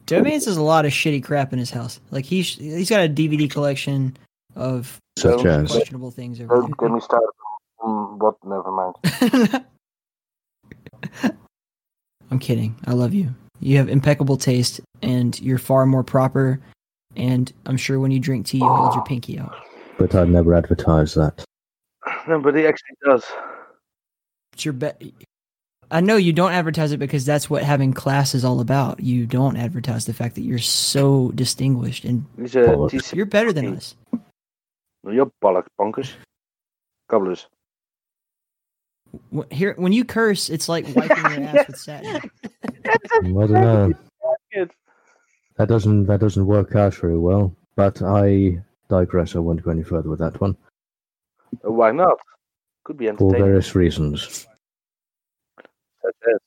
Domains has a lot of shitty crap in his house. Like he's he's got a DVD collection of Such as. questionable things over Don't get me started. Mm, what? Never mind. I'm kidding. I love you. You have impeccable taste, and you're far more proper. And I'm sure when you drink tea, you hold your pinky out. But I'd never advertise that. No, but he actually does. It's your bet. I know you don't advertise it because that's what having class is all about. You don't advertise the fact that you're so distinguished and Bollocks. You're better than us. No, you're bollocks, bonkers. Gobblers. Here, when you curse, it's like wiping your ass with satin. I don't know. That doesn't that doesn't work out very well. But I digress. I won't go any further with that one Why not? Could be entertaining. for various reasons. That's it.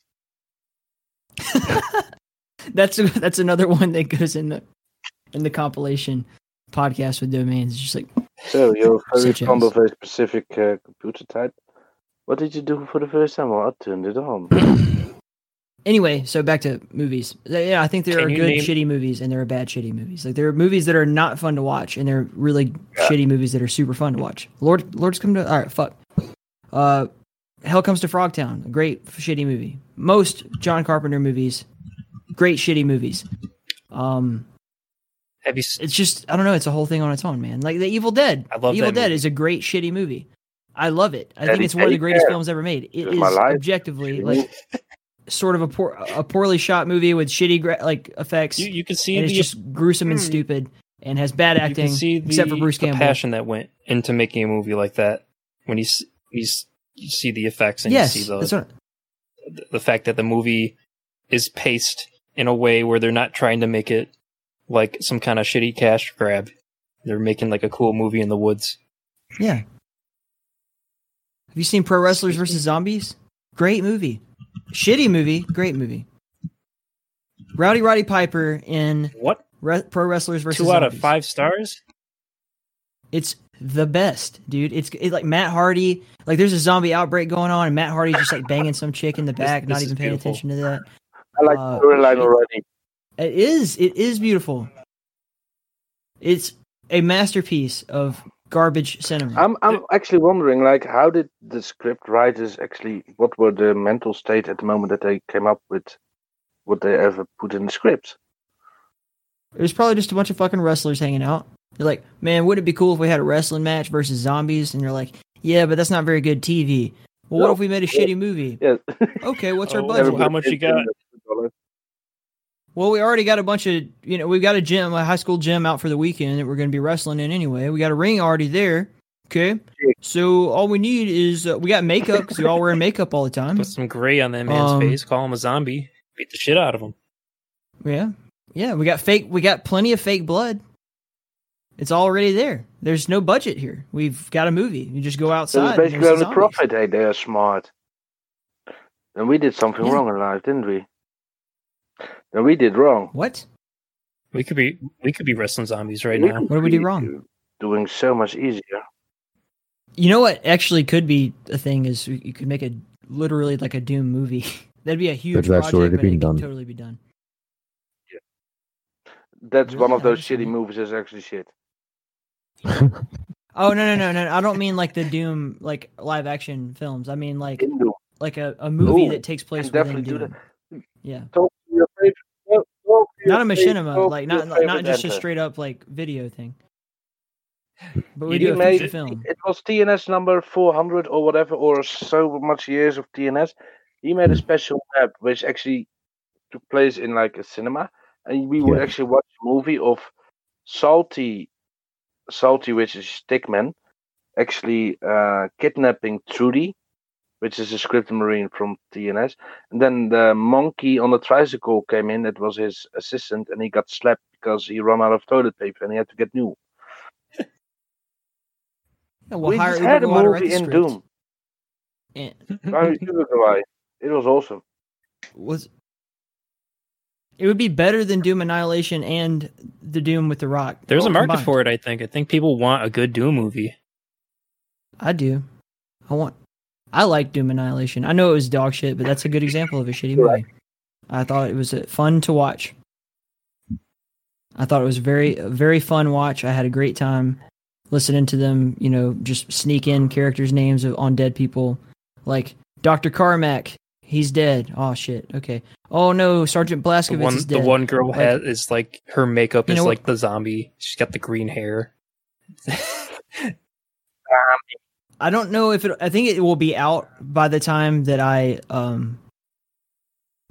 that's that's another one that goes in the in the compilation podcast with domains. It's just like So you're very fond of a specific uh, computer type. What did you do for the first time? Well, I turned it on. anyway. So back to movies. Yeah, I think there Can are good name- shitty movies and there are bad shitty movies. Like there are movies that are not fun to watch and there are really shitty movies that are super fun to watch. Lord, Lord's come to all right. Fuck. Uh, Hell comes to Frogtown. A great shitty movie. Most John Carpenter movies, great shitty movies. Um, Have you? s- it's just I don't know. It's a whole thing on its own, man. Like the Evil Dead. I love Evil Dead movie. is a great shitty movie. I love it. I Teddy think it's one of the greatest Bear. films ever made. It's is objectively like sort of a poor, a poorly shot movie with shitty gra- like effects, You, you can see and it's just gruesome and Hmm. stupid, and has bad you acting can see the, except for Bruce the Campbell. passion that went into making a movie like that. When he's s- you, see the effects and yes, you see the what, the fact that the movie is paced in a way where they're not trying to make it like some kind of shitty cash grab. They're making like a cool movie in the woods. yeah. Have you seen Pro Wrestlers versus Zombies? Great movie. Shitty movie. Great movie. Rowdy Roddy Piper in What? Re- Pro Wrestlers versus Two out of five stars? It's the best, dude. It's, it's like Matt Hardy. Like there's a zombie outbreak going on, and Matt Hardy's just like banging some chick in the back, this not is even paying beautiful. attention to that. I like Uh, the storyline already. It is. It is beautiful. It's a masterpiece of garbage cinema. I'm I'm actually wondering, like, how did the script writers actually? What were the mental state at the moment that they came up with what they ever put in the script? It was probably just a bunch of fucking wrestlers hanging out. They're like, man, wouldn't it be cool if we had a wrestling match versus zombies? And you're like, yeah, but that's not very good TV. Well, what if we made a shitty movie? Yeah. Okay, what's our Oh, budget? how much you got? Well, we already got a bunch of, you know, we've got a gym, a high school gym out for the weekend that we're going to be wrestling in anyway. We got a ring already there. Okay. So all we need is, uh, we got makeup because we all wear makeup all the time. Put some gray on that man's Um, face, call him a zombie, beat the shit out of him. Yeah. Yeah. We got fake, we got plenty of fake blood. It's already there. There's no budget here. We've got a movie. You just go outside. it's basically there's only zombies. profit. Hey, they are smart. And we did something Yeah. wrong in life, didn't we? And we did wrong. What? We could be we could be wrestling zombies right We now. What did we do wrong? Doing so much easier. You know what actually could be a thing is you could make a literally like a Doom movie. That'd be a huge that's project, already but been it could done. totally be done. Yeah. That's one of those shitty movies that's actually shit. Oh no no no no! I don't mean like the Doom like live action films. I mean like like a, a movie Ooh, that takes place within Doom. Yeah, Talk to your favorite- talk- talk to not a favorite- machinima, like not not just a straight up like video thing. But we He do a made film. it was TNS number 400 or whatever, or so much years of TNS. He made a hmm. special web which actually took place in like a cinema, and we would actually watch a movie of Salty, Salty, which is Stickman, actually uh, kidnapping Trudy, which is a script marine from TNS, and then the monkey on the tricycle came in. That was his assistant, and he got slapped because he ran out of toilet paper and he had to get new. Yeah, we'll we just had a Go out to write movie in. Doom. And I Uber Go out. It was awesome. was it would be better than Doom Annihilation and the Doom with the Rock. There's a market combined. for it. I think. I think people want a good Doom movie. I do. I want. I like Doom Annihilation. I know it was dog shit, but that's a good example of a shitty movie. I thought it was fun to watch. I thought it was very, very fun watch. I had a great time listening to them. You know, just sneak in characters' names of, on dead people, like Doctor Carmack. He's dead. Oh shit. Okay. Oh no, Sergeant The Blaskovitz one, is the one girl Like- has is like her makeup is know like the zombie. She's got the green hair. I don't know if it. I think it will be out by the time that I um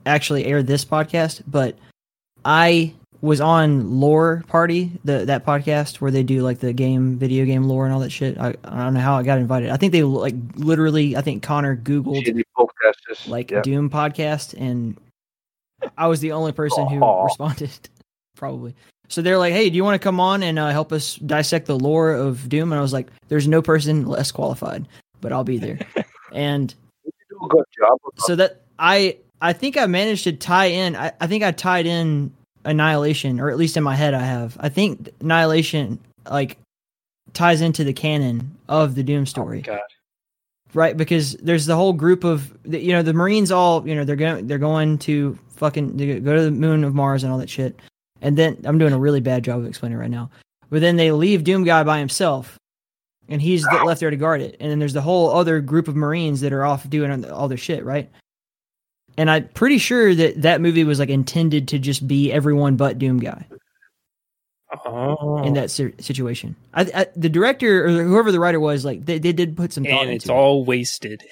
actually air this podcast. But I was on Lore Party, the that podcast where they do like the game, video game lore and all that shit. I, I don't know how I got invited. I think they like literally. I think Connor googled like yeah. Doom podcast, and I was the only person who responded, probably. So they're like, "Hey, do you want to come on and uh, help us dissect the lore of Doom?" And I was like, "There's no person less qualified, but I'll be there." and You do a good job. so that I I think I managed to tie in. I, I think I tied in Annihilation, or at least in my head, I have. I think Annihilation like ties into the canon of the Doom story. Oh God. right? Because there's the whole group of the- you know the marines all you know they're going they're going to fucking they go to the moon of mars and all that shit. And then i'm doing a really bad job of explaining right now. But then they leave doom guy by himself and he's left there to guard it. And then there's the whole other group of marines that are off doing all their shit right and i'm pretty sure that that movie was like intended to just be everyone but doom guy Oh. in that situation I, I the director or whoever the writer was like they, they did put some thought and it's into it. all wasted.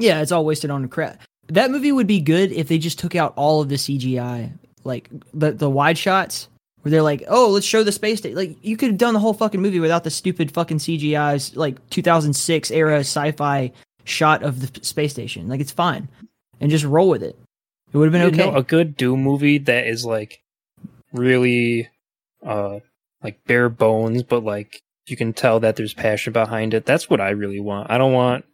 Yeah, it's all wasted on crap. That movie would be good if they just took out all of the CGI, like the the wide shots where they're like, "Oh, let's show the space station." Like you could have done the whole fucking movie without the stupid fucking CGI's like 2006 era sci-fi shot of the space station. Like it's fine, and just roll with it. It would have been You okay. know, a good Doom movie that is like really uh like bare bones, but like you can tell that there's passion behind it. That's what I really want. I don't want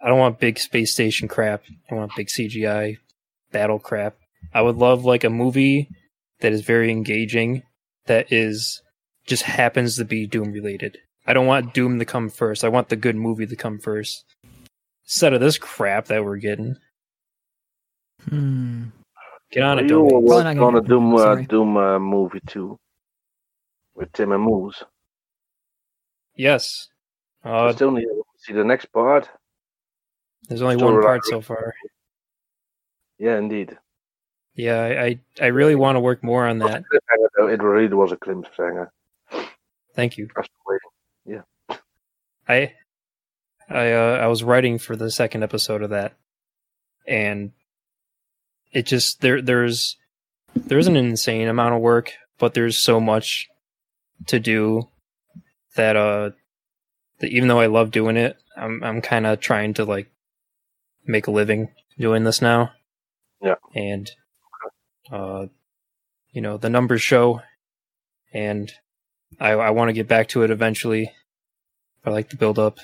I don't want big space station crap. I want big CGI battle crap. I would love like a movie that is very engaging that is just happens to be Doom related. I don't want Doom to come first. I want the good movie to come first. Instead of this crap that we're getting. Hmm. Get on it, you were dummies. Probably not working gonna on a get- Doom, uh, sorry. Doom uh, movie too. With Tim and Moose. Yes. I Uh, still need to see the next part. there's only still one relying- part so far. Yeah, indeed. Yeah, I I, I really want to work more on that. Cliffhanger, though, It really was a cliffhanger. Thank you. I'm still waiting. I I uh, I was writing for the second episode of that, and it just there there's there's an insane amount of work, but there's so much to do that uh that even though I love doing it, I'm I'm kind of trying to like make a living doing this now. Yeah. and uh, you know the numbers show, and I I want to get back to it eventually. I like to build up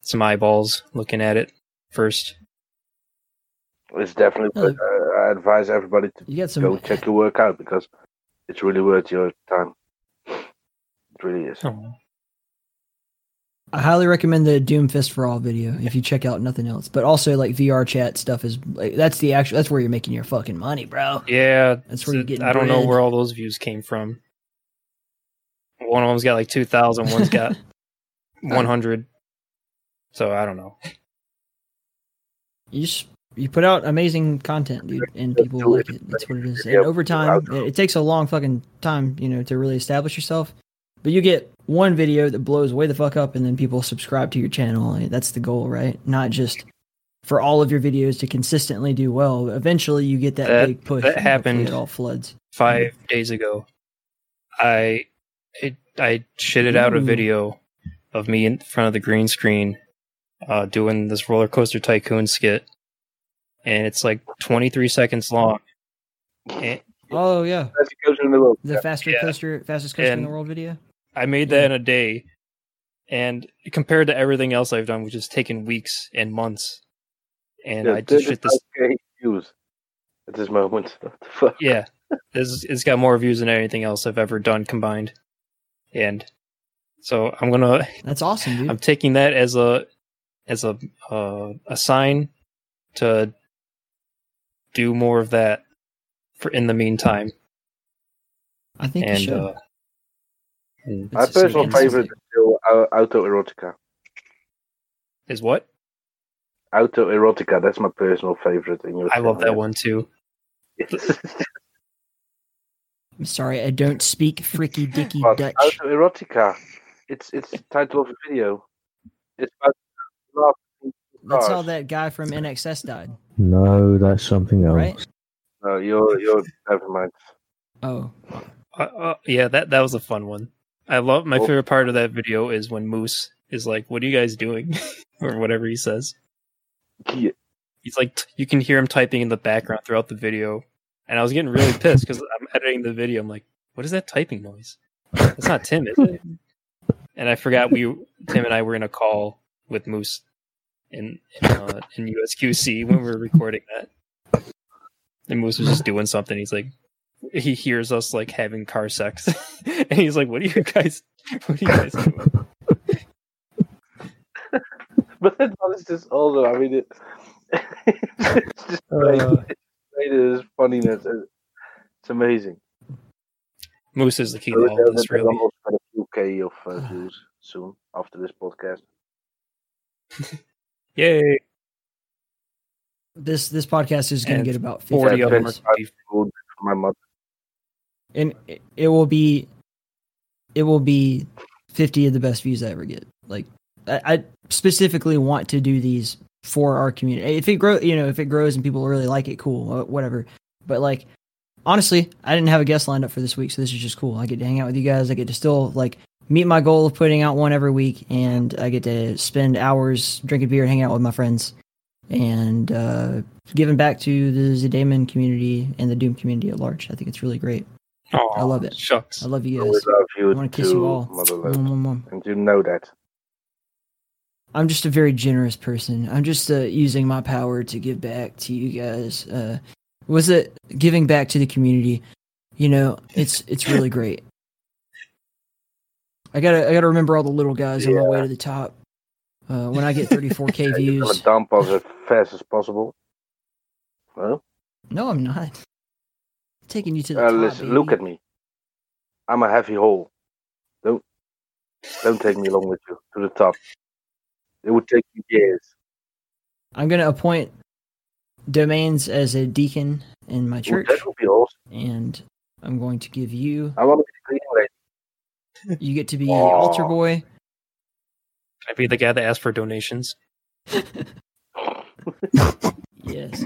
some eyeballs looking at it first. It's definitely. Worth- I advise everybody to You got some. go check your work out because it's really worth your time. It really is. Oh. I highly recommend the Doom Fist for All video if you check out nothing else. But also like VR chat stuff is like that's the actual that's where you're making your fucking money, bro. Yeah, That's where you get I don't know where all those views came from. One of them's got like 2,000, one's got 100. So I don't know. you just you put out amazing content, dude, and people do like it. it. That's what it is. And over time, it, it takes a long fucking time, you know, to really establish yourself. But you get one video that blows way the fuck up, and then people subscribe to your channel. Like, That's the goal, right? Not just for all of your videos to consistently do well. Eventually, you get that, That- big push. that and hopefully happened. It all floods. five days ago. I it, I shitted out a video of me in front of the green screen, uh, doing this roller coaster tycoon skit, and it's like 23 seconds long. And Oh yeah, As it goes in the world. the faster Yeah. coaster, fastest coaster in the world video. I made that in a day, and compared to everything else I've done, which has taken weeks and months, and Yeah, I just shit this. 35K views at this moment. What the fuck? Yeah, this it's got more views than anything else I've ever done combined, and so I'm gonna That's awesome, dude. I'm taking that as a as a uh, a sign to do more of that for in the meantime. I think you And should. uh, and My personal favorite is still uh, autoerotica. is what Autoerotica, that's my personal favorite. In your I love that one too. I'm sorry, I don't speak freaky dicky But Dutch. autoerotica, it's it's the title of the video. It's about love. That's how that guy from INXS died, No, that's something else. right? No, you're you're never mind. Oh, Uh, uh, yeah, that that was a fun one. I love my Cool. favorite part of that video is when Moose is like, "What are you guys doing?" or whatever he says. Yeah. He's like, t- you can hear him typing in the background throughout the video, and I was getting really pissed because I'm editing the video. I'm like, "What is that typing noise? That's not Tim, is it?" And I forgot we Tim and I were in a call with Moose in in, uh, in USQC when we were recording that. And Moose was just doing something. He's like, he hears us like having car sex, and he's like, "What are you guys? What are you guys doing?" But that one is just also, I mean, it, it's just great. Uh. It's great, it is funniness. It- It's amazing. Moose is the key to So all there's- this, really. almost got a few K of uh, views soon after this podcast. Yay! this this podcast is going to get about 50 Forty of them are. My mother. and it- it will be it will be 50 of the best views I ever get. Like I, I specifically want to do these for our community. If it grow, you know, if it grows and people really like it, cool, whatever. But like honestly, I didn't have a guest lined up for this week, so this is just cool. I get to hang out with you guys. I get to still like meet my goal of putting out one every week, and I get to spend hours drinking beer and hanging out with my friends, and uh, giving back to the ZDaemon community and the Doom community at large. I think it's really great. Aw, I love it. Shucks. I love you Always guys. love you I want to kiss you all. Motherlode. Mwah, mwah, mwah. And you know that. I'm just a very generous person. I'm just uh, using my power to give back to you guys. Uh, was it giving back to the community? You know, it's it's really great. I gotta I gotta remember all the little guys on my way to the top. Uh, when I get 34k You're gonna views, dump us as fast as possible. Well, no, I'm not. I'm taking you to the uh, top. listen, baby. look at me. I'm a heavy hole. Don't don't take me along with you to the top. It would take you years. I'm gonna appoint domains as a deacon in my Ooh, church, that would be awesome. and I'm going to give you. I want to be the cleaning lady. You get to be Aw. the altar boy. Can I be the guy that asked for donations? Yes,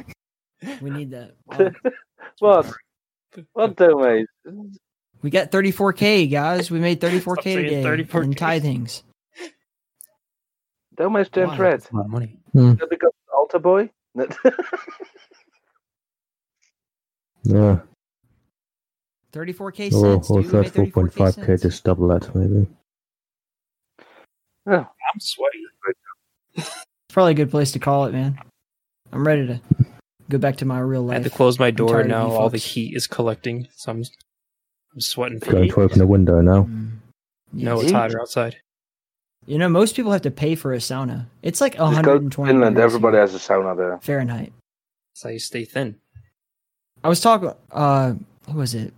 we need that. Wow. What? What domain? We got 34k, guys. We made 34k today 34K. in tithings. Domains turned Why? red. That's a lot of money. Hmm. That becomes altar boy. Yeah, 34k or, cents. or dude. We made 34k 34.5k, cents. just double that maybe. I'm sweating. It's probably a good place to call it, man. I'm ready to go back to my real life. I had to close my door now. All the heat is collecting, so I'm I'm sweating. Going to open the window now. Mm. No, it's hotter outside. You know, most people have to pay for a sauna. It's like Just go to 120 Finland. degrees Everybody has a sauna there. Fahrenheit. That's how you stay thin. I was talking. Uh, who was it?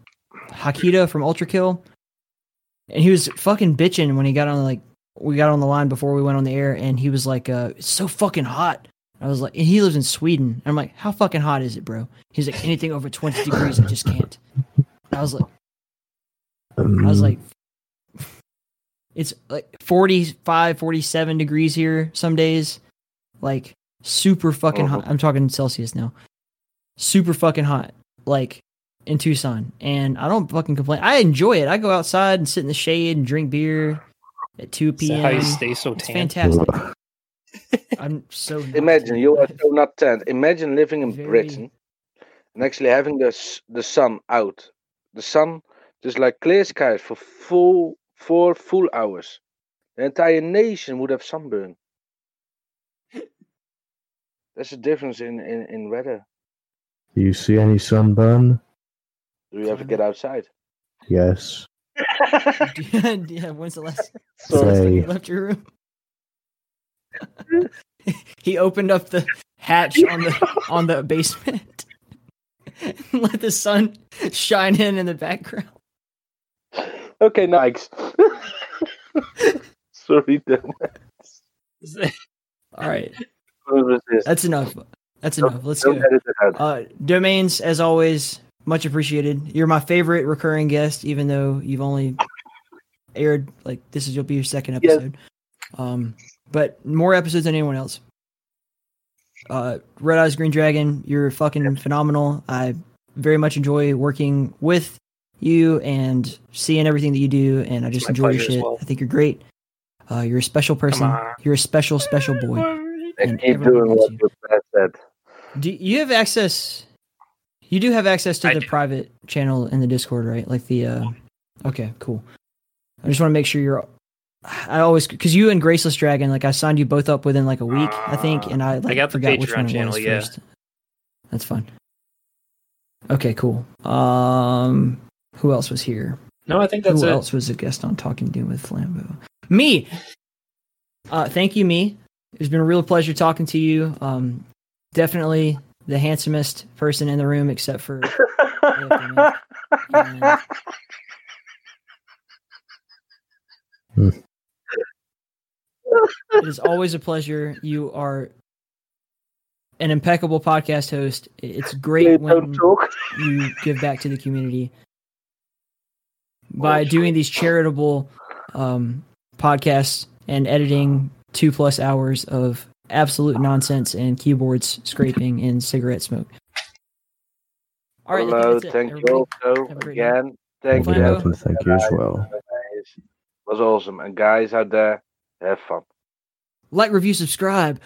Hakita from Ultrakill, and he was fucking bitching when he got on like we got on the line before we went on the air, and he was like, uh, "It's so fucking hot. I was like, and he lives in Sweden. And I'm like, how fucking hot is it, bro? He's like, anything over 20 degrees, I just can't. I was like, I was Um, like, it's like 45, 47 degrees here some days. Like, super fucking hot. I'm talking Celsius now. Super fucking hot. Like, in Tucson. And I don't fucking complain. I enjoy it. I go outside and sit in the shade and drink beer at 2 p.m. how you stay so It's tan? fantastic. I'm so Imagine tan. you are so not tan. Imagine living in Very- Britain and actually having the the sun out, the sun just like clear skies for full four full hours. The entire nation would have sunburn. That's a difference in, in, in weather. Do you see any sunburn? Do we ever get outside? Yes. yeah, when's the last last time you left your room? he opened up the hatch on the on the basement and let the sun shine in in the background. okay, Nikes. Sorry, Dan. All right, What was this? that's enough. That's enough. Let's go. edit it out. Uh, domains, as always, much appreciated. You're my favorite recurring guest, even though you've only aired like this is you'll be your second episode. Um, but more episodes than anyone else. Uh, Red Eyes Green Dragon, you're fucking phenomenal. I very much enjoy working with you and seeing everything that you do, and I just enjoy your shit. well. I think you're great. Uh, you're a special person. You're a special, special boy. And and keep doing what you. your dad said. Do you have access? You do have access to I the do. private channel in the Discord, right? Like the. uh Okay, cool. I just want to make sure you're. I always because you and Graceless Dragon, like I signed you both up within like a week, I think, and I like, got the forgot which Patreon one it channel, was yeah. first. That's fine. Okay, cool. Um, who else was here? No, I think that's Who it. else was a guest on Talking Doom with Flambeau? Me. Uh, thank you, me. It's been a real pleasure talking to you. Um, definitely the handsomest person in the room, except for And Hmm. it is always a pleasure. You are an impeccable podcast host. It's great when talk. you give back to the community by doing these charitable um, podcasts and editing two plus hours of absolute nonsense and keyboards scraping and cigarette smoke. All right, I think Hello, that's it, thank you also Have a great night. again. Thank Thank you. you, Thank you as well. Guys. was awesome. And guys out there, have fun. Like, review, subscribe.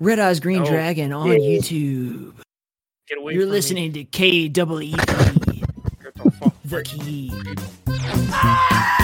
Red Eyes Green No. Dragon on Yeah. YouTube. Get away You're from me. listening to K double E the the key. Ah!